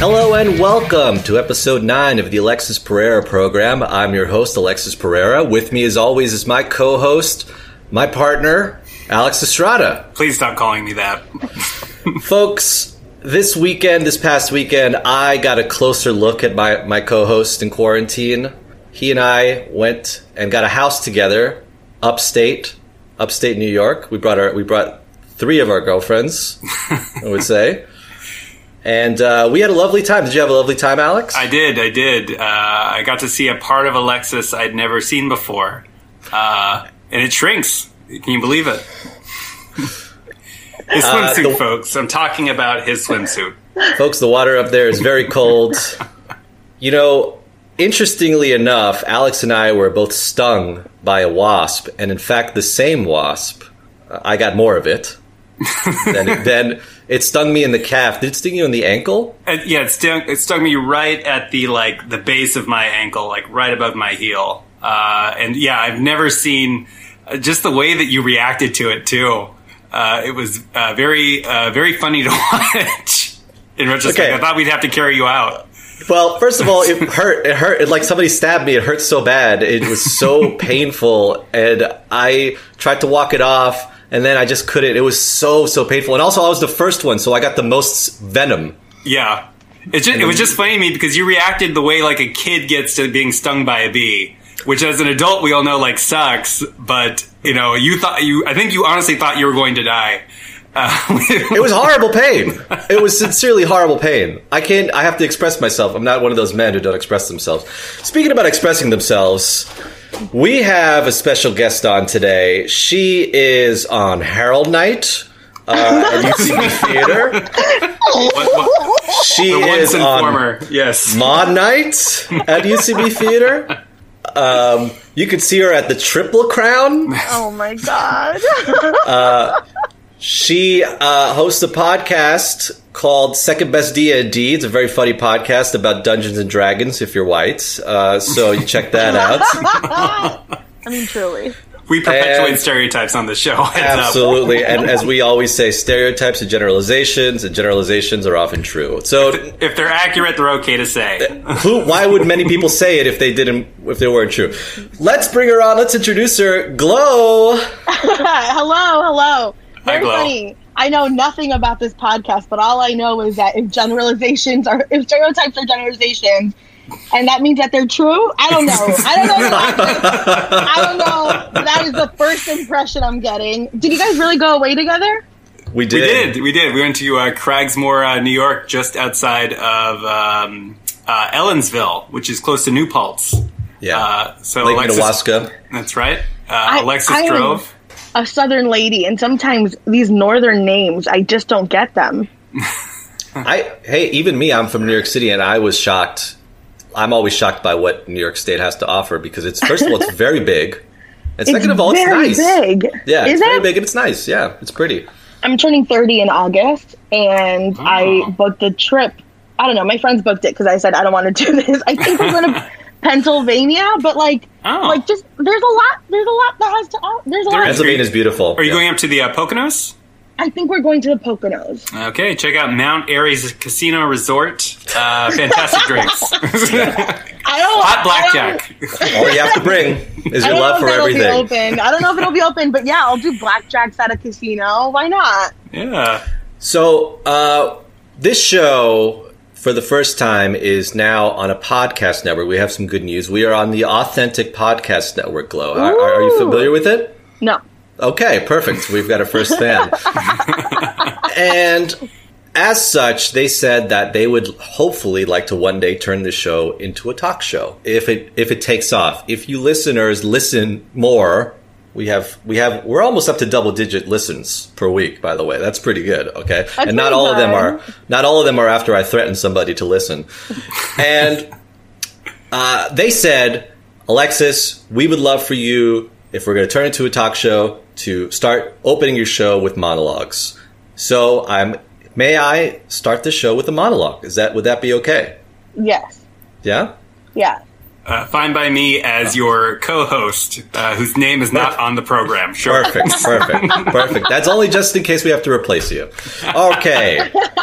Hello and welcome to episode 9 of the Alexis Pereira program. I'm your host, Alexis Pereira. With me, as always, is my co host, my partner, Alex Estrada. Please stop calling me that. Folks, this weekend, this past weekend, I got a closer look at my, my co host in quarantine. He and I went and got a house together upstate, upstate New York. We brought our we brought three of our girlfriends, I would say. And uh, we had a lovely time. Did you have a lovely time, Alex? I did. I did. Uh, I got to see a part of Alexis I'd never seen before, uh, and it shrinks. Can you believe it? his swimsuit, the- folks. I'm talking about his swimsuit. Folks, the water up there is very cold. you know, interestingly enough, Alex and I were both stung by a wasp, and in fact, the same wasp. Uh, I got more of it. than, then it stung me in the calf. Did it sting you in the ankle? Uh, yeah, it stung. It stung me right at the like the base of my ankle, like right above my heel. Uh, and yeah, I've never seen uh, just the way that you reacted to it too. Uh, it was uh, very, uh, very funny to watch. In retrospect, Okay. I thought we'd have to carry you out. Well, first of all, it hurt. It hurt. It, like somebody stabbed me. It hurt so bad. It was so painful, and I tried to walk it off, and then I just couldn't. It was so so painful, and also I was the first one, so I got the most venom. Yeah. It, just, it was just funny to me because you reacted the way like a kid gets to being stung by a bee, which as an adult we all know like sucks. But you know, you thought you, I think you honestly thought you were going to die. Uh, It was horrible pain. It was sincerely horrible pain. I can't. I have to express myself. I'm not one of those men who don't express themselves. Speaking about expressing themselves, we have a special guest on today. She is on Harold Night uh, at UCB Theater. what, what, She the once is on former, yes. Maude Night at UCB Theater. Um, you could see her at the Triple Crown. Oh my god. She uh, hosts a podcast called Second Best D&D. It's a very funny podcast about Dungeons and Dragons if you're white. Uh, so you check that out. I mean, truly. We perpetuate And- stereotypes on the show. Absolutely. And as we always say, stereotypes and generalizations, and generalizations are often true. So If they're accurate, they're okay to say. who, why would many people say it if they didn't, if they weren't true? Let's bring her on. Let's introduce her. Glo. hello, hello. Very Glo. funny. I know nothing about this podcast, but all I know is that if generalizations are, if stereotypes are generalizations, and that means that they're true, I don't know. I don't know. I don't know. That is the first impression I'm getting. Did you guys really go away together? We did. We did. did. We did. We went to uh, Cragsmoor, uh, New York, just outside of um, uh, Ellenville, which is close to New Paltz. Yeah. Uh, so Lake Alexis, Minnewaska. That's right. Uh, I- Alexis I am- drove. A southern lady, and sometimes these northern names, I just don't get them. I hey, even me, I'm from New York City, and I was shocked. I'm always shocked by what New York State has to offer because it's first of all, it's very big, and It's second of all, it's very nice. big. Yeah, Is it's very big and it's nice. Yeah, it's pretty. I'm turning 30 in August, and Oh. I ah. booked a trip. I don't know. My friends booked it because I said I don't want to do this. I think we're going to Pennsylvania, but like, Oh. like just there's a lot. There's a lot that has to. There's a There lot. is. Pennsylvania is beautiful. Are you Yeah. going up to the uh, Poconos? I think we're going to the Poconos. Okay, check out Mount Airy Casino Resort. Uh, fantastic drinks. I don't. Hot I blackjack. All you have to bring is don't, I your don't love know for if that'll be everything. open. I don't know if it'll be open, but yeah, I'll do blackjacks at a casino. Why not? yeah. So, uh, this show, for the first time, is now on a podcast network. We have some good news. We are on the Authentic Podcast Network, Glo. Are, are- you familiar with it? No. Okay, perfect. We've got a first fan. and as such, they said that they would hopefully like to one day turn the show into a talk show if it if it takes off. If you listeners listen more, we have we have we're almost up to double digit listens per week. By the way, that's pretty good. Okay, and not all of them are not all of them are after I threaten somebody to listen. and uh, they said, Alexis, we would love for you if we're going to turn it into a talk show to start opening your show with monologues. So I'm. May I start the show with a monologue? Is that would that be okay? Yes. Yeah. Yeah. Uh, fine by me as your co-host, uh, whose name is not on the program. Sure. Perfect, perfect, perfect. That's only just in case we have to replace you. Okay.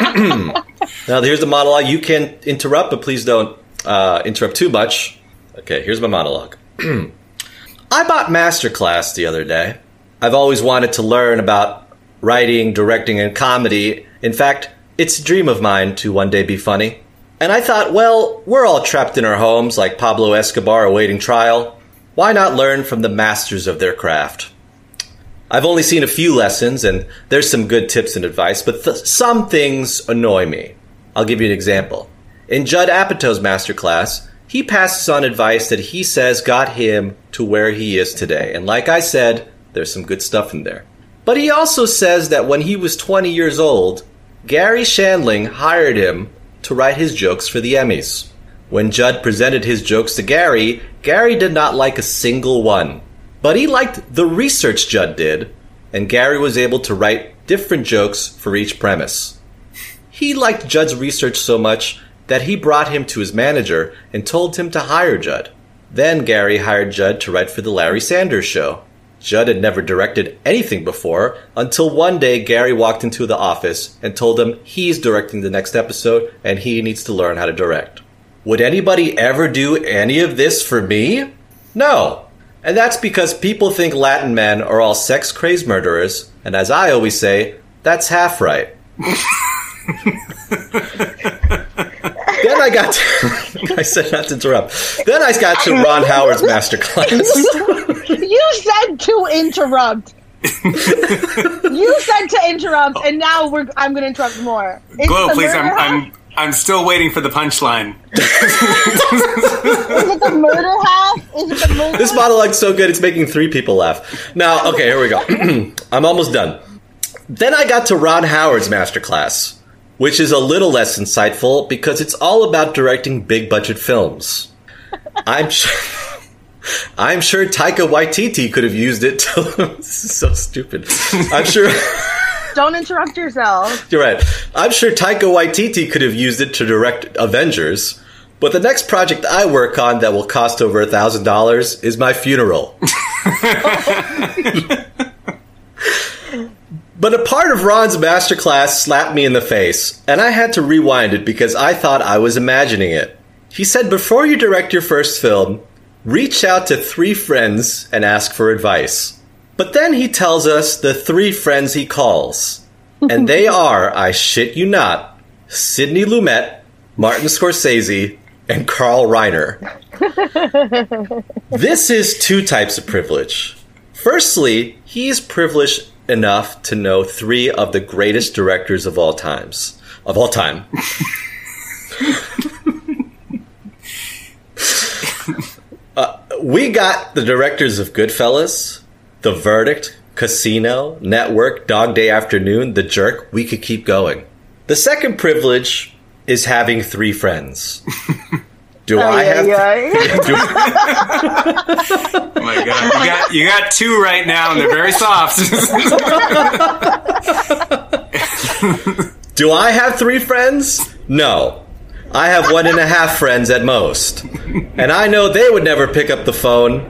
now here's the monologue. You can interrupt, but please don't uh, interrupt too much. Okay, here's my monologue. I bought Masterclass the other day. I've always wanted to learn about writing, directing, and comedy. In fact, it's a dream of mine to one day be funny. And I thought, well, we're all trapped in our homes like Pablo Escobar awaiting trial. Why not learn from the masters of their craft? I've only seen a few lessons, and there's some good tips and advice, but th- some things annoy me. I'll give you an example. In Judd Apatow's masterclass, he passes on advice that he says got him to where he is today. And like I said, there's some good stuff in there. But he also says that when he was 20 years old, Garry Shandling hired him to write his jokes for the Emmys. When Judd presented his jokes to Gary, Gary did not like a single one. But he liked the research Judd did, and Gary was able to write different jokes for each premise. He liked Judd's research so much that he brought him to his manager and told him to hire Judd. Then Gary hired Judd to write for the Larry Sanders Show. Judd had never directed anything before until one day Gary walked into the office and told him he's directing the next episode and he needs to learn how to direct. Would anybody ever do any of this for me? No. And that's because people think Latin men are all sex crazed murderers, and as I always say, that's half right. then I got to, I said not to interrupt. Then I got to Ron Howard's masterclass. you said to interrupt. you said to interrupt, and now we're. I'm going to interrupt more. Is Glo, please. I'm. I'm I'm still waiting for the punchline. Is it the murder half? Is it the murder? This monologue's so good, it's making three people laugh. Now, okay, here we go. I'm almost done. Then I got to Ron Howard's masterclass, which is a little less insightful because it's all about directing big budget films. I'm sure. I'm sure Taika Waititi could have used it to. this is so stupid. I'm sure. Don't interrupt yourself. You're right. I'm sure Taika Waititi could have used it to direct Avengers, but the next project I work on that will cost over a thousand dollars is my funeral. But a part of Ron's masterclass slapped me in the face, and I had to rewind it because I thought I was imagining it. He said, Before you direct your first film, reach out to three friends and ask for advice. But then he tells us the three friends he calls. And they are, I shit you not, Sidney Lumet, Martin Scorsese, and Carl Reiner. this is two types of privilege. Firstly, he is privileged enough to know three of the greatest directors of all times. Of all time. Uh, we got the directors of Goodfellas, The Verdict, Casino, Network, Dog Day Afternoon, The Jerk. We could keep going. The second privilege is having three friends. Do I have? yeah. do- Oh my god, you got you got two right now, and they're very soft. Do I have three friends? No. I have one and a half friends at most. And I know they would never pick up the phone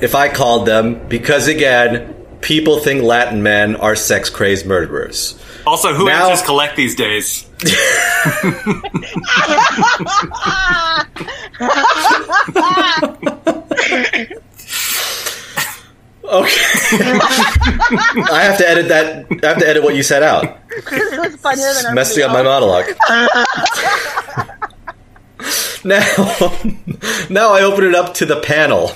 if I called them because, again, people think Latin men are sex crazed murderers. also, who Now- answers collect these days? Okay. I have to edit that. I have to edit what you said out. this was funnier than Messing up my monologue. now, now I open it up to the panel.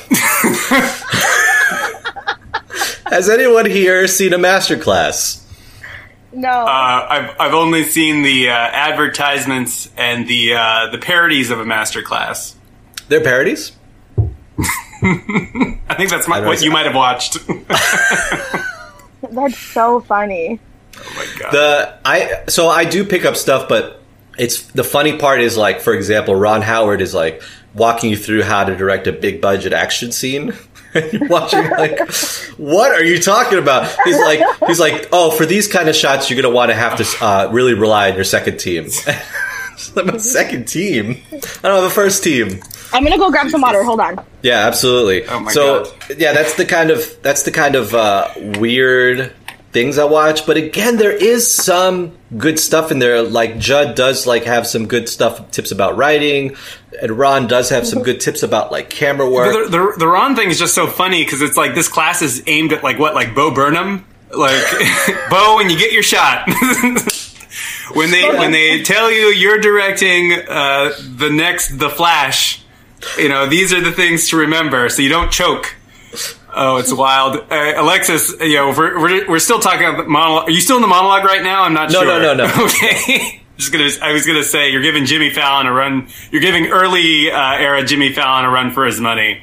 Has anyone here seen a masterclass? No. Uh, I've I've only seen the uh, advertisements and the uh, the parodies of a masterclass. They're parodies. I think that's my, I know what you might have watched. That's so funny. oh my god! The I so I do pick up stuff, but it's the funny part is like, for example, Ron Howard is like walking you through how to direct a big budget action scene. You're watching like, what are you talking about? He's like, he's like, oh, for these kind of shots, you're gonna want to have to uh, really rely on your second team. I'm a second team. I don't have a first team. I'm gonna go grab some water. Hold on. Yeah, absolutely. Oh my so God. yeah, that's the kind of that's the kind of uh, weird things I watch. But again, there is some good stuff in there. Like Judd does like have some good stuff, tips about writing, and Ron does have some good tips about like camera work. the, the, the Ron thing is just so funny because it's like this class is aimed at like what like Bo Burnham, like Bo when you get your shot. when they when they tell you you're directing uh, the next The Flash, you know these are the things to remember so you don't choke. Oh, it's wild, uh, Alexis. You know we're, we're we're still talking about the monologue. Are you still in the monologue right now? I'm not No, sure. no, no, no. No. Okay. Just gonna, I was gonna say you're giving Jimmy Fallon a run. You're giving early uh, era Jimmy Fallon a run for his money.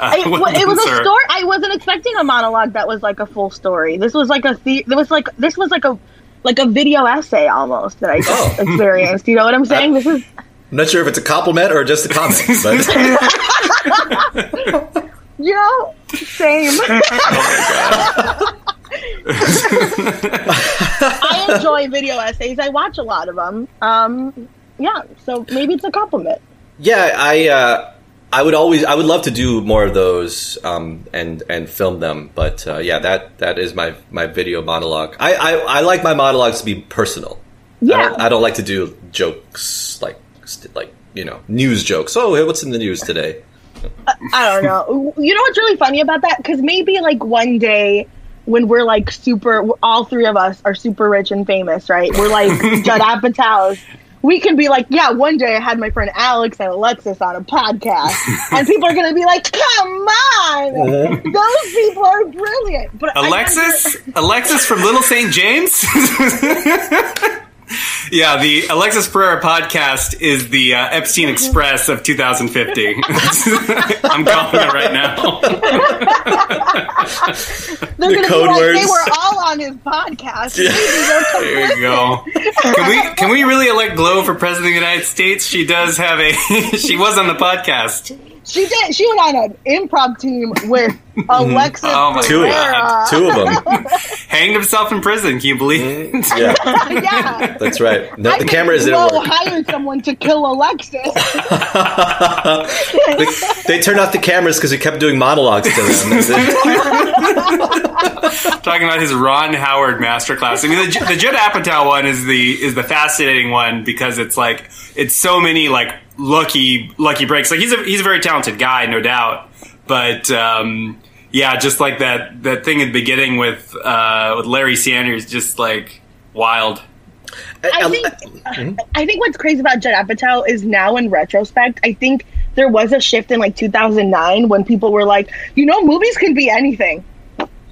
It, What it was a story. I wasn't expecting a monologue that was like a full story. This was like a the- There was like this was like a like a video essay almost that I just Oh. experienced. You know what I'm saying? This is I'm not sure if it's a compliment or just a comment, but you know same. I enjoy video essays. I watch a lot of them. Um, yeah, so maybe it's a compliment. yeah, I uh, I would always I would love to do more of those um, and and film them. But uh, yeah, that that is my my video monologue. I I, I like my monologues to be personal. I Yeah. don't, I don't like to do jokes like st- like you know news jokes. Oh, hey, what's in the news today? I don't know. You know what's really funny about that? Because maybe like one day when we're like super, all three of us are super rich and famous, right? We're like Judd Apatow's. We can be like, yeah, one day I had my friend Alex and Alexis on a podcast, and people are going to be like, come on, uh-huh. those people are brilliant. But I Alexis, Alexis from Little St. James. yeah, the Alexis Pereira podcast is the uh, Epstein Express of 2050. I'm calling it right now. they're the going to be code like, words. they were all on his podcast. Maybe they're There you go. Can we can we really elect Glo for president of the United States? She does have a. she was on the podcast. She did. She went on an improv team with mm-hmm. Alexis Oh my Two, Pereira. two of them. Hanged himself in prison. Can you believe? Mm, it? Yeah, yeah. that's right. No, I the think cameras didn't Flo work. hired someone to kill Alexis. they, they turned off the cameras because he kept doing monologues to them. Talking about his Ron Howard masterclass. I mean, the, the Judd Apatow one is the is the fascinating one because it's like it's so many like lucky lucky breaks. Like he's a he's a very talented guy, no doubt. But um, yeah, just like that that thing at the beginning with uh, with Larry Sanders, just like wild. I think I think what's crazy about Judd Apatow is now in retrospect, I think there was a shift in like 2009 when people were like, you know, movies can be anything.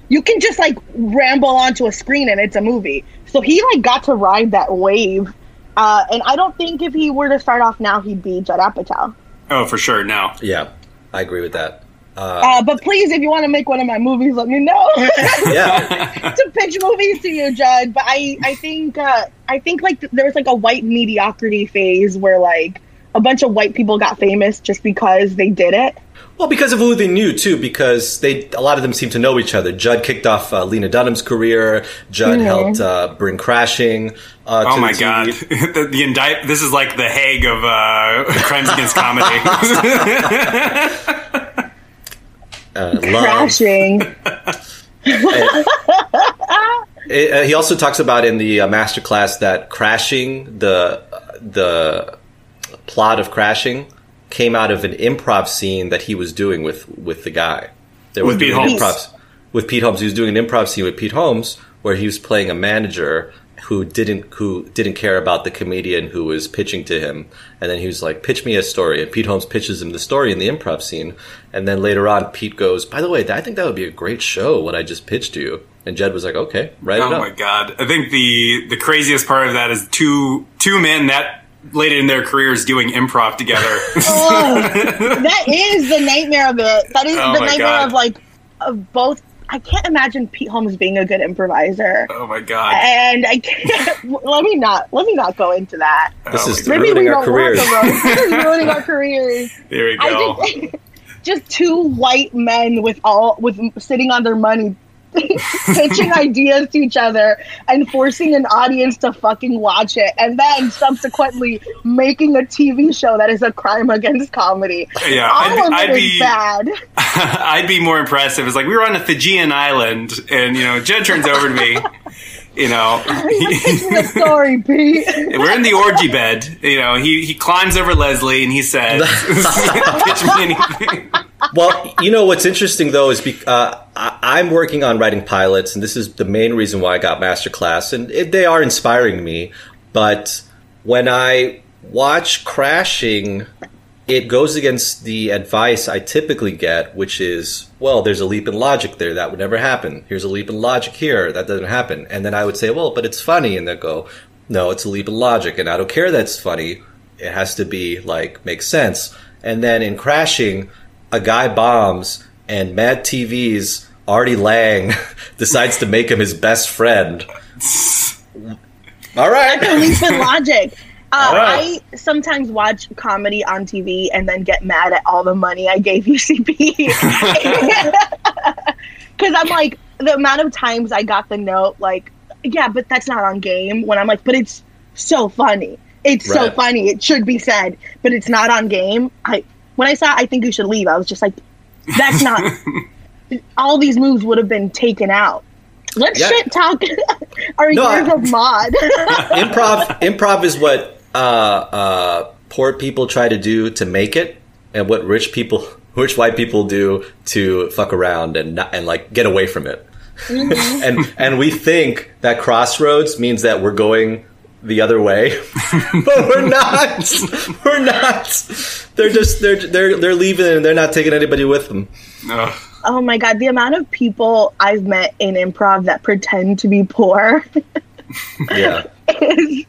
You can just like ramble onto a screen and it's a movie. So he like got to ride that wave. Uh, and I don't think if he were to start off now, he'd be Judd Apatow. Oh, for sure. Now, yeah, I agree with that. Uh, but please, if you want to make one of my movies, let me know. Yeah, to pitch movies to you, Judd. But I, I think, uh, I think like there was like a white mediocrity phase where like a bunch of white people got famous just because they did it. Well, because of who they knew too. Because they a lot of them seem to know each other. Judd kicked off uh, Lena Dunham's career. Judd helped uh, bring Crashing. Uh, oh to my the god, the, the indict. This is like the Hague of uh, crimes against comedy. Uh, love. Crashing. It- uh, he also talks about in the uh, masterclass that crashing the the plot of crashing came out of an improv scene that he was doing with with the guy. They With Pete Holmes. improv with Pete Holmes. He was doing an improv scene with Pete Holmes where he was playing a manager who didn't who didn't care about the comedian who was pitching to him, and then he was like, "Pitch me a story," and Pete Holmes pitches him the story in the improv scene, and then later on, Pete goes, "By the way, I think that would be a great show. What I just pitched to you." And Jed was like, "Okay, right." Oh it up." my god! I think the the craziest part of that is two two men that late in their careers doing improv together. Oh, that is the nightmare of it. That is Oh the nightmare God. of like of both. I can't imagine Pete Holmes being a good improviser. oh my god! And I can't. let me not. Let me not go into that. This oh is Maybe ruining we our careers. want the road. This is ruining our careers. There we I go. just, just two white men with all with sitting on their money, pitching ideas to each other and forcing an audience to fucking watch it, and then subsequently making a TV show that is a crime against comedy. Yeah, all I'd- of I'd it is be- bad. I'd be more impressive. it's like we were on a Fijian island, and you know, Jed turns over to me. You know, the story, Pete. we're in the orgy bed. You know, he he climbs over Leslie and he says, "Pitch me anything." well, you know what's interesting though is be, uh, I, I'm working on writing pilots, and this is the main reason why I got Masterclass, and it, they are inspiring me. But when I watch Crashing, it goes against the advice I typically get, which is, well, there's a leap in logic there that would never happen. Here's a leap in logic here that doesn't happen, and then I would say, well, but it's funny, and they go, no, it's a leap in logic, and I don't care that it's funny. It has to be like make sense. And then in Crashing, a guy bombs, and Mad TV's Artie Lange decides to make him his best friend. All right. That's a leap in logic. Uh, right. I sometimes watch comedy on TV and then get mad at all the money I gave UCB. Because I'm like, the amount of times I got the note, like, yeah, but that's not on game. When I'm like, but it's so funny. It's so funny. It should be said, but it's not on game. I when I saw, I think you should leave. I was just like, that's not. all these moves would have been taken out. Let's Yeah. shit talk our No, years I- of Maude. improv improv is what uh, uh, poor people try to do to make it, and what rich people, rich white people do to fuck around and not, and like get away from it. and and we think that crossroads means that we're going the other way, but we're not. We're not. They're just they're they're they're leaving and they're not taking anybody with them. Ugh. Oh my god, the amount of people I've met in improv that pretend to be poor Yeah. is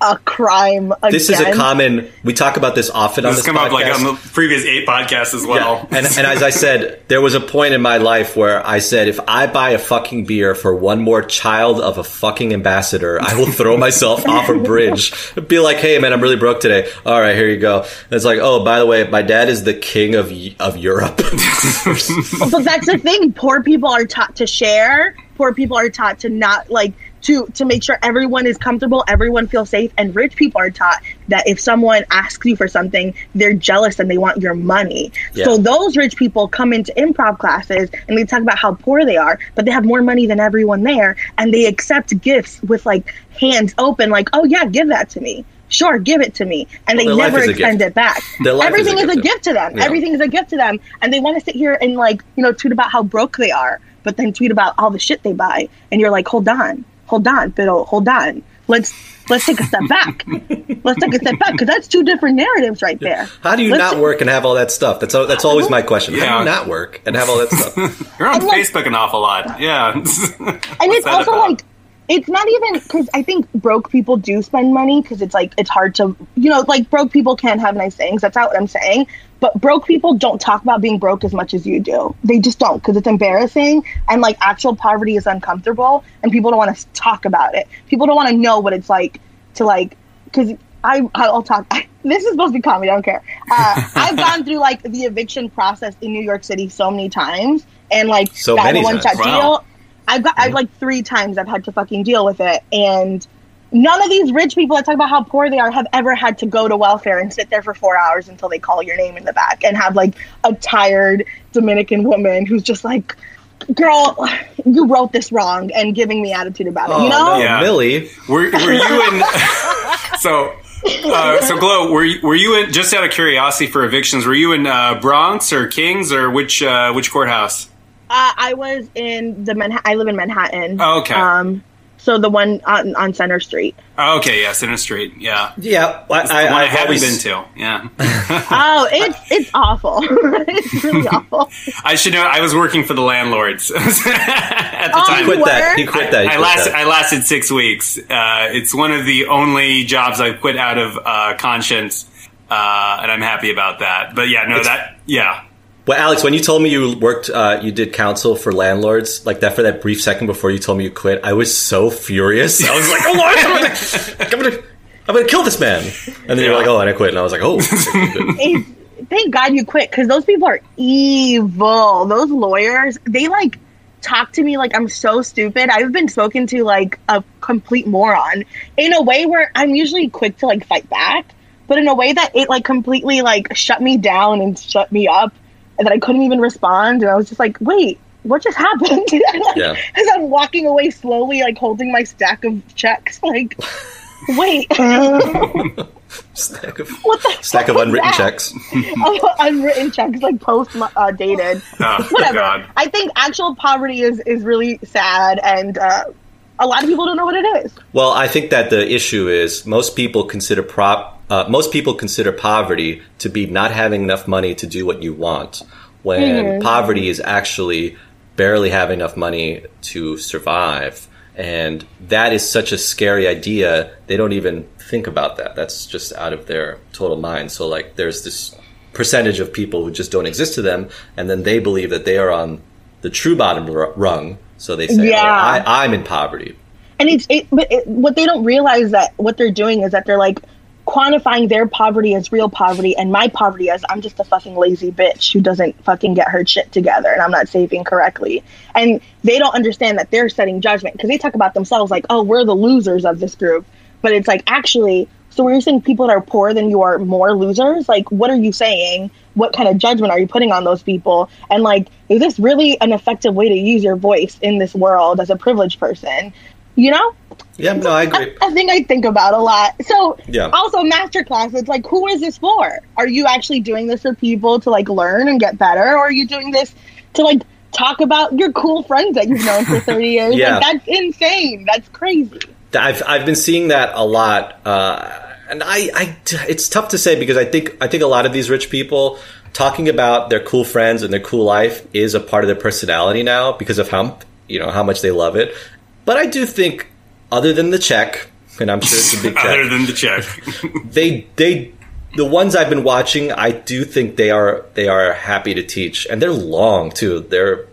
a crime. Again. This is a common. We talk about this often on This this has come up like podcast. on the previous eight podcasts as well. Yeah. And, and as I said, there was a point in my life where I said, if I buy a fucking beer for one more child of a fucking ambassador, I will throw myself off a bridge. Be like, hey man, I'm really broke today. All right, here you go. And it's like, oh, by the way, my dad is the king of of Europe. but that's the thing. Poor people are taught to share. Poor people are taught to not like to to make sure everyone is comfortable, everyone feels safe, and rich people are taught that if someone asks you for something, they're jealous and they want your money. Yeah. So those rich people come into improv classes and they talk about how poor they are, but they have more money than everyone there, and they accept gifts with like hands open, like, "Oh yeah, give that to me." Sure, give it to me, and Well, they never extend it back. Life is a Everything is a gift. gift to them. Yeah. Everything is a gift to them, and they want to sit here and like you know tweet about how broke they are, but then tweet about all the shit they buy, and you're like, hold on, hold on, Biddle, hold on. Let's let's take a step back. let's take a step back because that's two different narratives right there. How do you Let's- not work and have all that stuff? That's that's always my question. How do you not work and have all that stuff? You're on And, like- Facebook an awful lot. Yeah. And it's also about? like it's not even because I think broke people do spend money because it's like it's hard to you know like broke people can't have nice things. That's not what I'm saying. But broke people don't talk about being broke as much as you do. They just don't because it's embarrassing and like actual poverty is uncomfortable and people don't want to talk about it. People don't want to know what it's like to like because I I'll talk. This is supposed to be comedy. I don't care. Uh, I've gone through like the eviction process in New York City so many times and like So got a one shot. Wow. deal. I've got I've like three times I've had to fucking deal with it, and none of these rich people that talk about how poor they are have ever had to go to welfare and sit there for four hours until they call your name in the back and have like a tired Dominican woman who's just like, girl, you wrote this wrong and giving me attitude about it. Oh, you know? no, Yeah. Millie. Were, were you in? so, uh, so Glo, were you, were you in? Just out of curiosity for evictions, were you in uh, Bronx or Kings or which uh, which courthouse? Uh, I was in the Manhattan. I live in Manhattan. Oh, okay. Um, so the one on, on Centre Street. Oh, okay, yeah, Centre Street. Yeah, Yeah, I, It's the I, one I, I've haven't always been to. Yeah, Oh, it's it's awful. it's really awful. I should know. I was working for the landlords at the Oh, time. you quit that. were? He quit that. He I quit lasted. that. I lasted six weeks. Uh, it's one of the only jobs I quit out of uh, conscience, uh, and I'm happy about that. But yeah, no, It's- that yeah. Well, Alex, when you told me you worked, uh, you did counsel for landlords, like that for that brief second before you told me you quit, I was so furious. I was like, "Oh, what? I'm gonna, I'm gonna, I'm gonna kill this man!" And then you were like, "Oh, and I quit," and I was like, "Oh." Thank God you quit because those people are evil. Those lawyers, they like talk to me like I'm so stupid. I've been spoken to like a complete moron in a way where I'm usually quick to like fight back, but in a way that it like completely like shut me down and shut me up, and that I couldn't even respond. And I was just like, wait. What just happened? like, Yeah. As I'm walking away slowly, like holding my stack of checks, like, wait, stack of what the stack of unwritten that? checks. unwritten checks like post uh, dated Oh, whatever God. i think actual poverty is is really sad and uh, a lot of people don't know what it is Well, I think that the issue is most people consider prop. Uh, most people consider poverty to be not having enough money to do what you want, when Mhm. poverty is actually barely having enough money to survive. And that is such a scary idea. They don't even think about that. That's just out of their total mind. So, like, there's this percentage of people who just don't exist to them, and then they believe that they are on the true bottom ru- rung. So they say, Yeah. oh, I, I'm in poverty. and it's it, but it, what they don't realize that what they're doing is that they're like quantifying their poverty as real poverty and my poverty as I'm just a fucking lazy bitch who doesn't fucking get her shit together and I'm not saving correctly. And they don't understand that they're setting judgment because they talk about themselves like, oh, we're the losers of this group. But it's like, actually, so when you're saying people that are poorer than you are more losers, like, what are you saying? What kind of judgment are you putting on those people? And like, is this really an effective way to use your voice in this world as a privileged person? You know? Yeah, no, I agree. I think I think about a lot. So Yeah. also masterclass, it's like who is this for? Are you actually doing this for people to like learn and get better? Or are you doing this to like talk about your cool friends that you've known for 30 years? Yeah. Like that's insane. That's crazy. I've I've been seeing that a lot, uh, and I, I it's tough to say because I think I think a lot of these rich people talking about their cool friends and their cool life is a part of their personality now because of how you know how much they love it. But I do think, other than the check, and I'm sure it's a big check. Other than the check, they they the ones I've been watching, I do think they are they are happy to teach, and they're long too. They're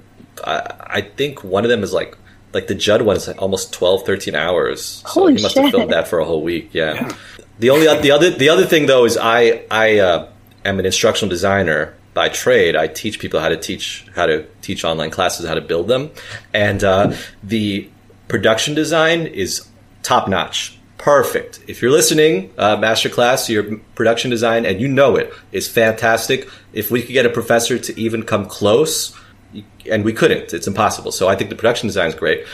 I, I think one of them is like like the Judd one is like almost 12, 13 hours. So Holy he must have filmed that for a whole week. Yeah. The only the other the other thing though is I I uh, am an instructional designer by trade. I teach people how to teach how to teach online classes, how to build them, and uh, the production design is top notch, perfect. If you're listening, uh, masterclass, your production design, and you know it is fantastic. If we could get a professor to even come close, and we couldn't, it's impossible. So I think the production design is great.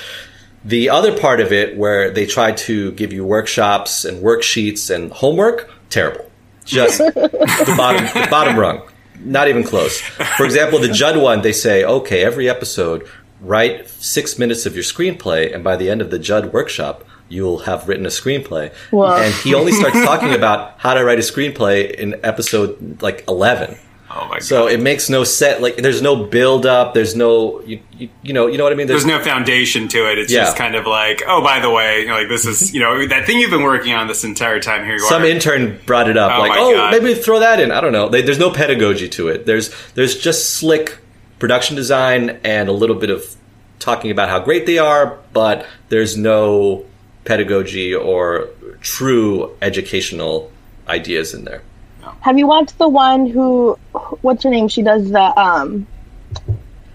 The other part of it, where they try to give you workshops and worksheets and homework, terrible. Just the bottom, the bottom rung. Not even close. For example, the Judd one, they say, okay, every episode, write six minutes of your screenplay, and by the end of the Judd workshop, you'll have written a screenplay. Whoa. And he only starts talking about how to write a screenplay in episode like 11. oh my god, So it makes no set. Like, there's no build up. There's no, you, you, you know, you know what I mean. there's no foundation to it. It's Yeah. just kind of like, oh, by the way, you know, like this is, you know, that thing you've been working on this entire time. Here you Some are. intern brought it up, Oh like, "Oh, God. maybe throw that in." I don't know. They, there's no pedagogy to it. There's there's just slick production design and a little bit of talking about how great they are, but there's no pedagogy or true educational ideas in there. Have you watched the one who what's her name? She does the um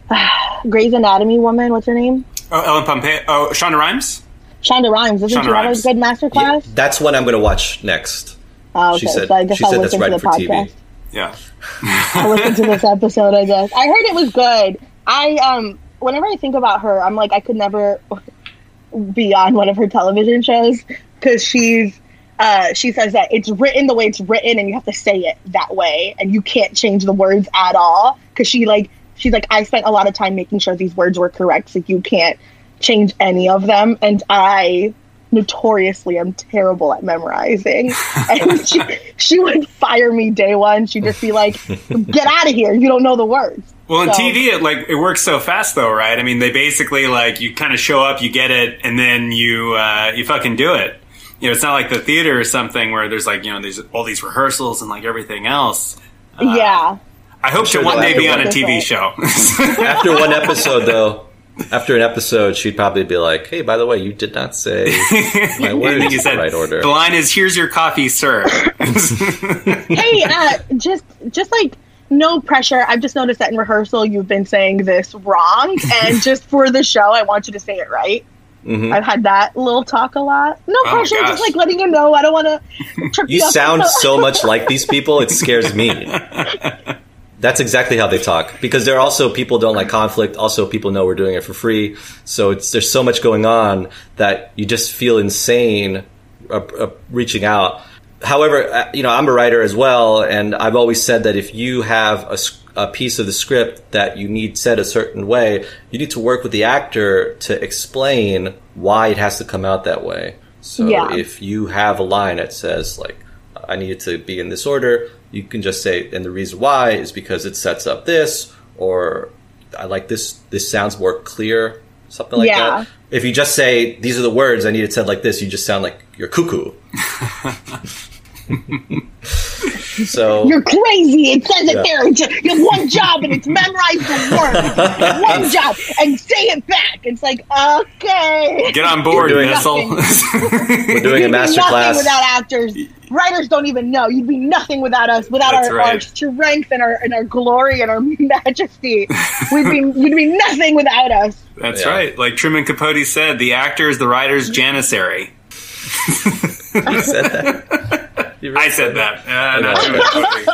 Grey's Anatomy woman, what's her name? oh, Ellen Pompeo. Oh, Shonda Rhimes. Shonda Rhimes. Isn't Shonda she Rhimes. a good master class? That's what I'm going to watch next. Oh, okay. She said- so I guess she I'll said that's listen right to the for TV. Yeah. I'll listen to this episode, I guess. I heard it was good. I um whenever I think about her, I'm like, I could never be on one of her television shows because she's. Uh, she says that it's written the way it's written, and you have to say it that way, and you can't change the words at all. Because she like she's like, I spent a lot of time making sure these words were correct, so you can't change any of them. And I notoriously am terrible at memorizing. and she, she would fire me day one. She'd just be like, "Get out of here! You don't know the words." Well, in So- TV, it like it works so fast, though, right? I mean, they basically like you kind of show up, you get it, and then you uh, you fucking do it. You know, it's not like the theater or something where there's like you know there's all these rehearsals and like everything else. yeah. I hope sure to one day be on a TV show. After one episode, though, after an episode, she'd probably be like, "Hey, by the way, you did not say my words then in you the right order." the line is, "Here's your coffee, sir." hey, uh, just just like no pressure. I've just noticed that in rehearsal you've been saying this wrong, and just for the show, I want you to say it right. Mhm. I've had that little talk a lot. No Oh pressure, gosh. just like letting you know. I don't want to trip you, You sound so much like these people; it scares me. That's exactly how they talk because they're also people don't like conflict. Also, people know we're doing it for free, so it's there's so much going on that you just feel insane uh, uh, reaching out. However, uh, you know I'm a writer as well, and I've always said that if you have a, a piece of the script that you need said a certain way, you need to work with the actor to explain why it has to come out that way. So Yeah. if you have a line that says like I need it to be in this order. You can just say, and the reason why is because it sets up this, or I like this. This sounds more clear, something like Yeah. that. If you just say these are the words I need it said like this, you just sound like you're cuckoo. so You're crazy. It says it Yeah. there. It's- You have one job and it's memorize the words. one job and say it back. It's like okay. Get on board, We're doing- Missile. we're doing a You'd be master nothing class. without actors. Writers don't even know. You'd be nothing without us, without That's our, right. our strength and our and our glory and our majesty. We'd be you'd be nothing without us. That's Yeah. right. Like Truman Capote said, the actor is the writer's janissary. he said that. You really I said that. Uh, not know. Truman Capote.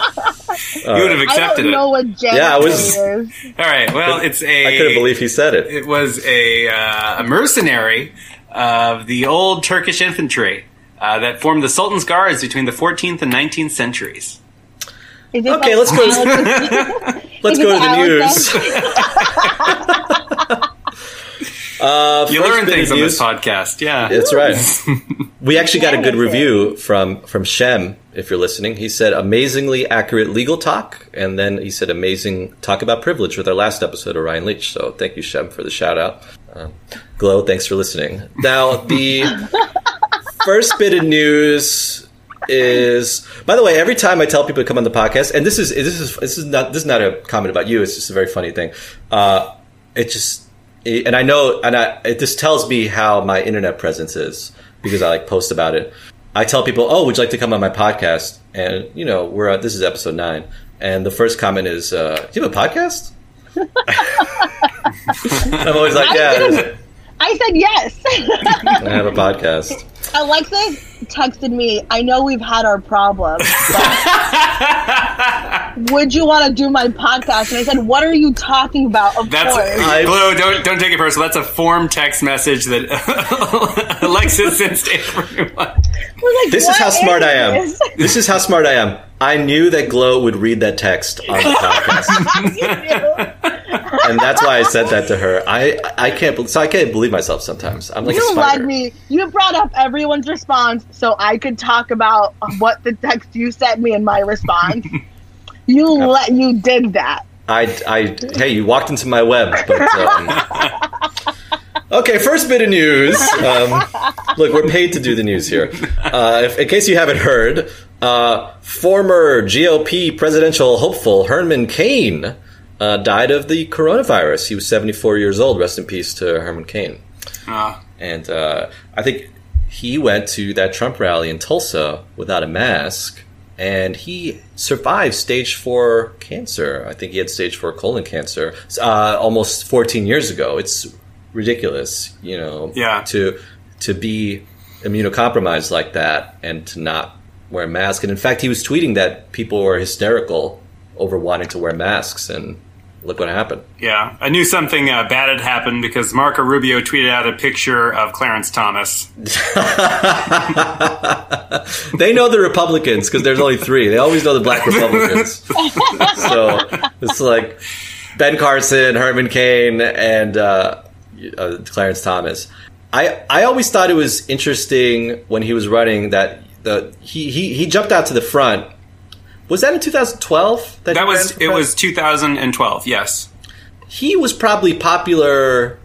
All You would have right. I accepted don't it. know what Janet Yeah, I was- is. All right. Well, it's a. I couldn't believe he said it. it was a, uh, a mercenary of the old Turkish infantry uh, that formed the Sultan's Guards between the 14th and 19th centuries. Okay, let's go- Let's go to the news. Uh, You learn things on this podcast. Yeah. That's right. We actually got a good review from from Shem. If you're listening, he said amazingly accurate legal talk, and then he said amazing talk about privilege with our last episode of Ryan Leach. So thank you, Shem, for the shout out. Um, Glo, thanks for listening. Now the first bit of news is. By the way, every time I tell people to come on the podcast, and this is this is this is not this is not a comment about you. It's just a very funny thing. Uh, it just and I know, and I, it just tells me how my internet presence is because I like post about it. I tell people, "Oh, would you like to come on my podcast?" And you know, we're uh, this is episode nine, and the first comment is, uh, "Do you have a podcast?" I'm always like, I "Yeah, I said yes. I have a podcast." Alexis texted me. I know we've had our problems. but would you want to do my podcast? And I said, "What are you talking about?" Of That's course. I- Glo. Don't don't take it personal. That's a form text message that Alexis sends to everyone. Like, This is "What how smart I am. this?" This is how smart I am. I knew that Glo would read that text on the podcast. And that's why I said that to her. I I can't so I can't believe myself sometimes. I'm like You led me. You brought up everyone's response so I could talk about what the text you sent me and my response. you let you did that. I I hey, you walked into my web, but um, okay. First bit of news. Um, look, we're paid to do the news here. Uh, if, in case you haven't heard, uh, former GOP presidential hopeful Herman Cain uh, died of the coronavirus. He was 74 years old. Rest in peace to Herman Cain. Ah. And uh, I think he went to that Trump rally in Tulsa without a mask, and he survived stage four cancer. I think he had stage four colon cancer uh, almost 14 years ago. It's ridiculous, you know, Yeah. to to be immunocompromised like that and to not wear a mask. And in fact, he was tweeting that people were hysterical over wanting to wear masks, and look what happened. Yeah, I knew something uh, bad had happened because Marco Rubio tweeted out a picture of Clarence Thomas. They know the Republicans because there's only three. They always know the black Republicans. so it's like Ben Carson, Herman Cain, and uh, uh, Clarence Thomas. I I always thought it was interesting when he was running that the he he, he jumped out to the front. Was that in 2012? That, he was it. Was 2012? Yes. he was probably popular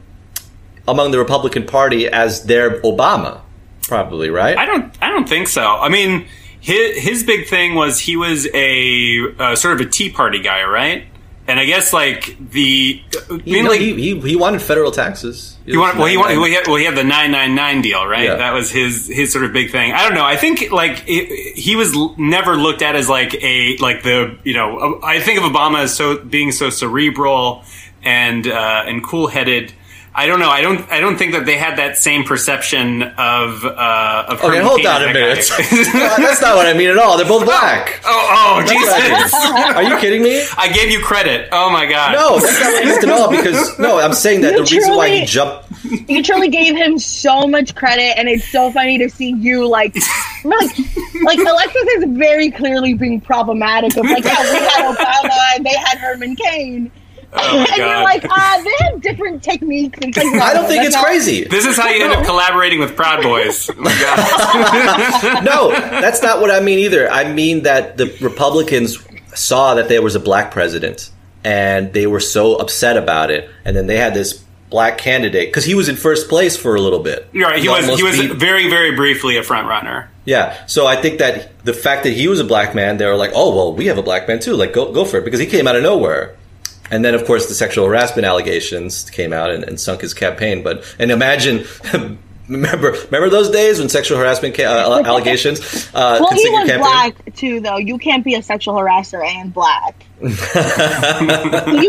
among the Republican Party as their Obama, probably right. I don't. I don't think so. I mean, his his big thing was he was a uh, sort of a Tea Party guy, right? And I guess like the He, no, like he, he, he wanted federal taxes. He wanted, well, he wanted, well, he had, well, he had the 999 deal, right? Yeah. That was his, his sort of big thing. I don't know. I think, like, it, he was never looked at as, like, a, like the, you know, I think of Obama as so, being so cerebral and, uh, and cool headed. I don't know. I don't. I don't think that they had that same perception of. Uh, of Okay, Herman hold Cain on a minute. No, That's not what I mean at all. They're both black. oh, oh, That's what I Jesus! mean. Are you kidding me? I gave you credit. Oh my god. No, that's not what I meant at all. Because no, I'm saying that You the reason why he jumped. You truly gave him so much credit, and it's so funny to see you like, like, like Alexis is very clearly being problematic. Of like, yeah, we had Obama and they had Herman Cain, Oh my and you're like, ah, they have different techniques. And things. I don't think it's not- crazy. This is how you end up collaborating with Proud Boys. Oh. No, that's not what I mean either. I mean that the Republicans saw that there was a black president, and they were so upset about it, and then they had this black candidate because he was in first place for a little bit. You're right. He was. He was beat- very, very briefly a front runner. Yeah, so I think that the fact that he was a black man, they were like, "Oh, well, we have a black man too. Like, go go for it," because he came out of nowhere. And then, of course, the sexual harassment allegations came out and, and sunk his campaign. But and imagine, remember remember those days when sexual harassment ca- uh, allegations? Uh, Well, he was campaign? black too, though. You can't be a sexual harasser and black. you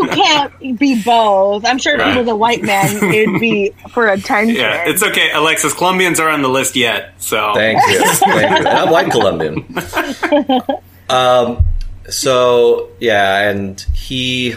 can't be both. I'm sure if he was a white man, it'd be for attention. Yeah, it's okay, Alexis. Colombians are on the list yet, so Thank you. Thank you. I'm white Colombian. Um, so yeah, and he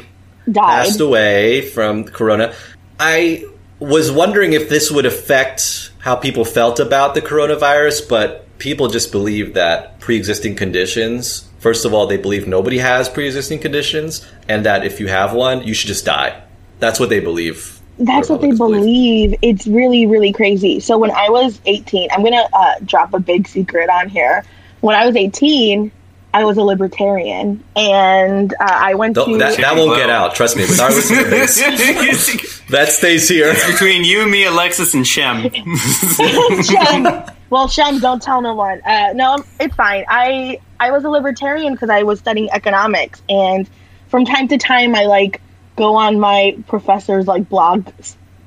Died. passed away from corona. I was wondering if this would affect how people felt about the coronavirus, but people just believe that pre-existing conditions. First of all, they believe nobody has pre-existing conditions, and that if you have one, you should just die. That's what they believe. That's what they believe. It's really, really crazy. So when I was 18, I'm going to uh, drop a big secret on here. When I was 18, I was a libertarian, and uh, I went Don't- to. that, that won't get out. Trust me. With our listener base, that stays here. It's between you, me, Alexis, and Shem. Shem. Well, Shem, don't tell no one. Uh, no, it's fine. I I was a libertarian because I was studying economics, and from time to time, I like go on my professor's like blog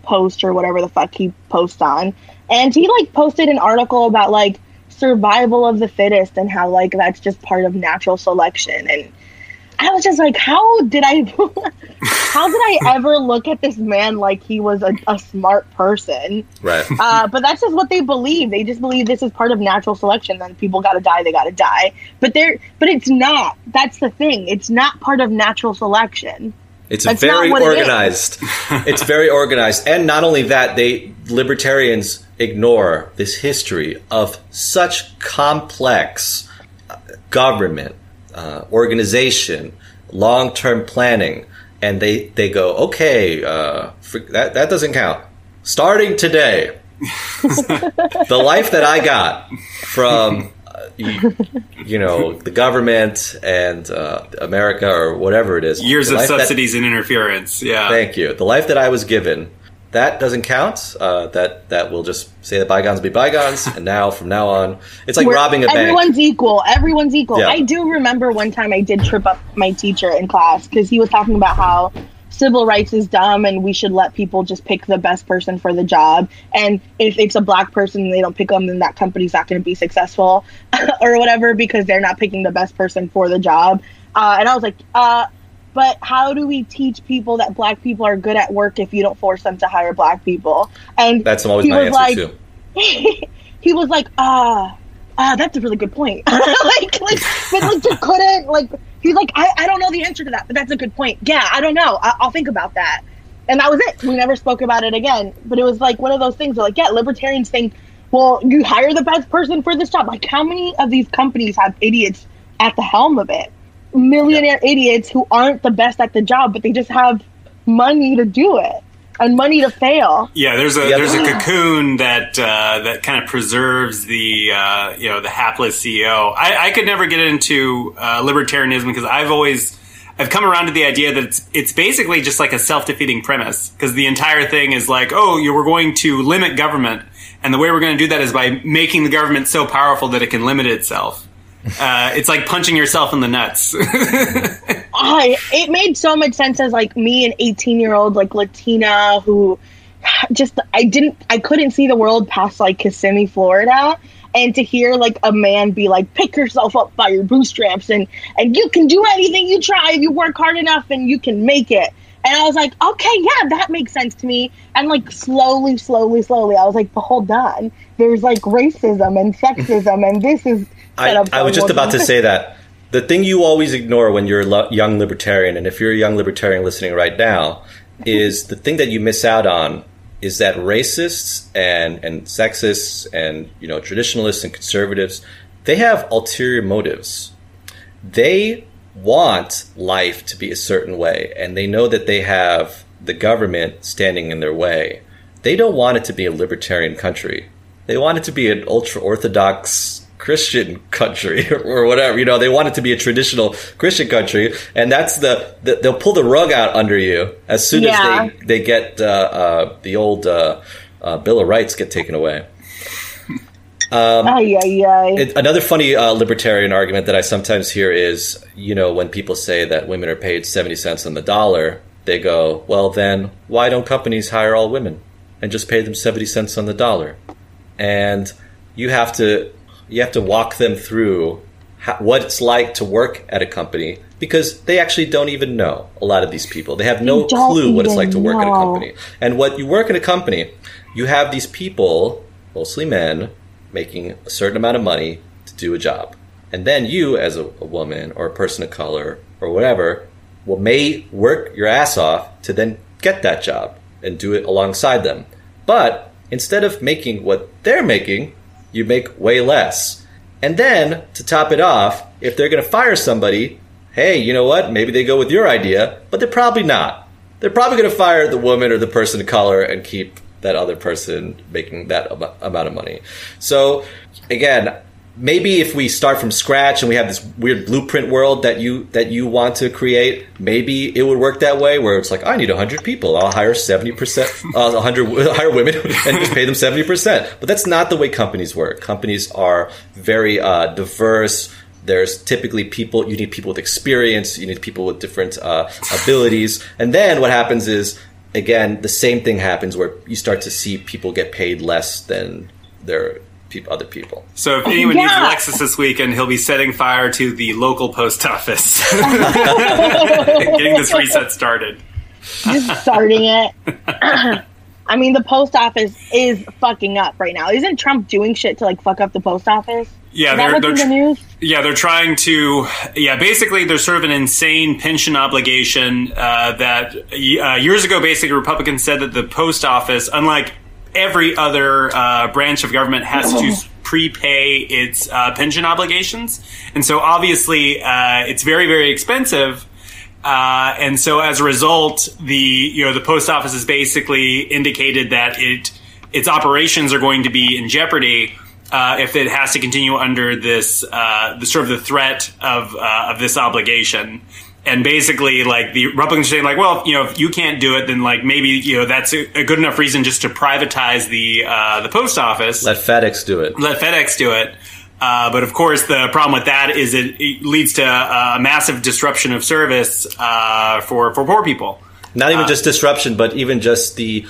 post or whatever the fuck he posts on, and he like posted an article about like survival of the fittest and how like that's just part of natural selection and I was just like, how did I, how did I ever look at this man like he was a, a smart person? Right. Uh, but that's just what they believe. They just believe this is part of natural selection. Then people got to die, they got to die. But they're, but it's not. That's the thing. It's not part of natural selection. It's That's very what it organized. it's very organized. And not only that, they libertarians ignore this history of such complex uh, government, uh, organization, long-term planning, and they they go, okay, uh, for, that that doesn't count. Starting today, the life that I got from uh, you, you know the government and uh, America or whatever it is, Years the of life that- subsidies and interference. Yeah. Thank you. The life that I was given, that doesn't count. Uh, that that will just say that bygones be bygones, and now from now on, it's like We're- robbing a bank. Everyone's equal. Everyone's equal. Yeah. I do remember one time I did trip up my teacher in class because he was talking about how civil rights is dumb and we should let people just pick the best person for the job. And if it's a black person and they don't pick them, then that company's not going to be successful or whatever because they're not picking the best person for the job. Uh, and I was like, uh, but how do we teach people that black people are good at work if you don't force them to hire black people? And That's always my answer like, too. he was like, ah, ah, that's a really good point. like, like, but like, you couldn't, like, He's like, I, I don't know the answer to that, but that's a good point. Yeah, I don't know. I, I'll think about that. And that was it. We never spoke about it again. But it was like one of those things where, like, yeah, libertarians think, well, you hire the best person for this job. Like, how many of these companies have idiots at the helm of it? Millionaire idiots who aren't the best at the job, but they just have money to do it and money to fail. Yeah, there's a Yeah. there's a cocoon that uh, that kind of preserves the uh, you know the hapless CEO. I, I could never get into uh, libertarianism because I've always I've come around to the idea that it's it's basically just like a self defeating premise because the entire thing is like oh you we're going to limit government and the way we're going to do that is by making the government so powerful that it can limit itself. Uh, it's like punching yourself in the nuts. I it made so much sense as like me, an 18 year old like Latina who just I didn't I couldn't see the world past like Kissimmee, Florida. And to hear like a man be like, pick yourself up by your bootstraps and and you can do anything you try if you work hard enough and you can make it. And I was like, okay, yeah, that makes sense to me. And like slowly, slowly, slowly, I was like, but hold on. There's like racism and sexism and this is I, I was just about to say that. The thing you always ignore when you're a lo- young libertarian, and if you're a young libertarian listening right now, is the thing that you miss out on is that racists and, and sexists and you know traditionalists and conservatives they have ulterior motives. They want life to be a certain way, and they know that they have the government standing in their way. They don't want it to be a libertarian country. They want it to be an ultra orthodox Christian country or whatever. You know, they want it to be a traditional Christian country, and that's the, the they'll pull the rug out under you as soon Yeah. as they they get uh, uh, the old uh, uh, Bill of Rights get taken away. Ay, ay, ay. It, another funny uh, libertarian argument that I sometimes hear is, you know, when people say that women are paid 70 cents on the dollar, they go, well, then why don't companies hire all women and just pay them 70 cents on the dollar? And you have to you have to walk them through how, what it's like to work at a company because they actually don't even know a lot of these people. They have no They clue what it's like to work at a company. And what you work in a company, you have these people, mostly men, making a certain amount of money to do a job. And then you, as a, a woman or a person of color or whatever, will may work your ass off to then get that job and do it alongside them. But instead of making what they're making, you make way less. And then to top it off, if they're going to fire somebody, hey, you know what? Maybe they go with your idea, but they're probably not. They're probably going to fire the woman or the person of color and keep that other person making that amount of money. So again, maybe if we start from scratch and we have this weird blueprint world that you that you want to create, maybe it would work that way where it's like I need 100 people, I'll hire 70%, uh, 100 hire women and just pay them 70%. But that's not the way companies work. Companies are very uh, diverse. There's typically people, you need people with experience, you need people with different uh, abilities. And then what happens is, again, the same thing happens where you start to see people get paid less than their peop other people. So if anyone Yeah. needs Lexus this weekend, he'll be setting fire to the local post office, getting this reset started. just starting it. I mean, the post office is fucking up right now. Isn't Trump doing shit to like fuck up the post office? Yeah, they're, they're in the news? yeah they're trying to yeah basically there's sort of an insane pension obligation uh, that uh, years ago basically Republicans said that the post office, unlike every other uh, branch of government, has to prepay its uh, pension obligations, and so obviously uh, it's very very expensive. Uh, and so as a result, the you know the post office has basically indicated that it its operations are going to be in jeopardy uh, if it has to continue under this uh, the sort of the threat of uh, of this obligation. And basically, like the Republicans are saying, like, well, you know, if you can't do it, then like maybe you know that's a, a good enough reason just to privatize the uh, the post office Let FedEx do it. let FedEx do it. Uh, but of course, the problem with that is it, it leads to uh, a massive disruption of service uh, for for poor people. Not even just disruption, but even just the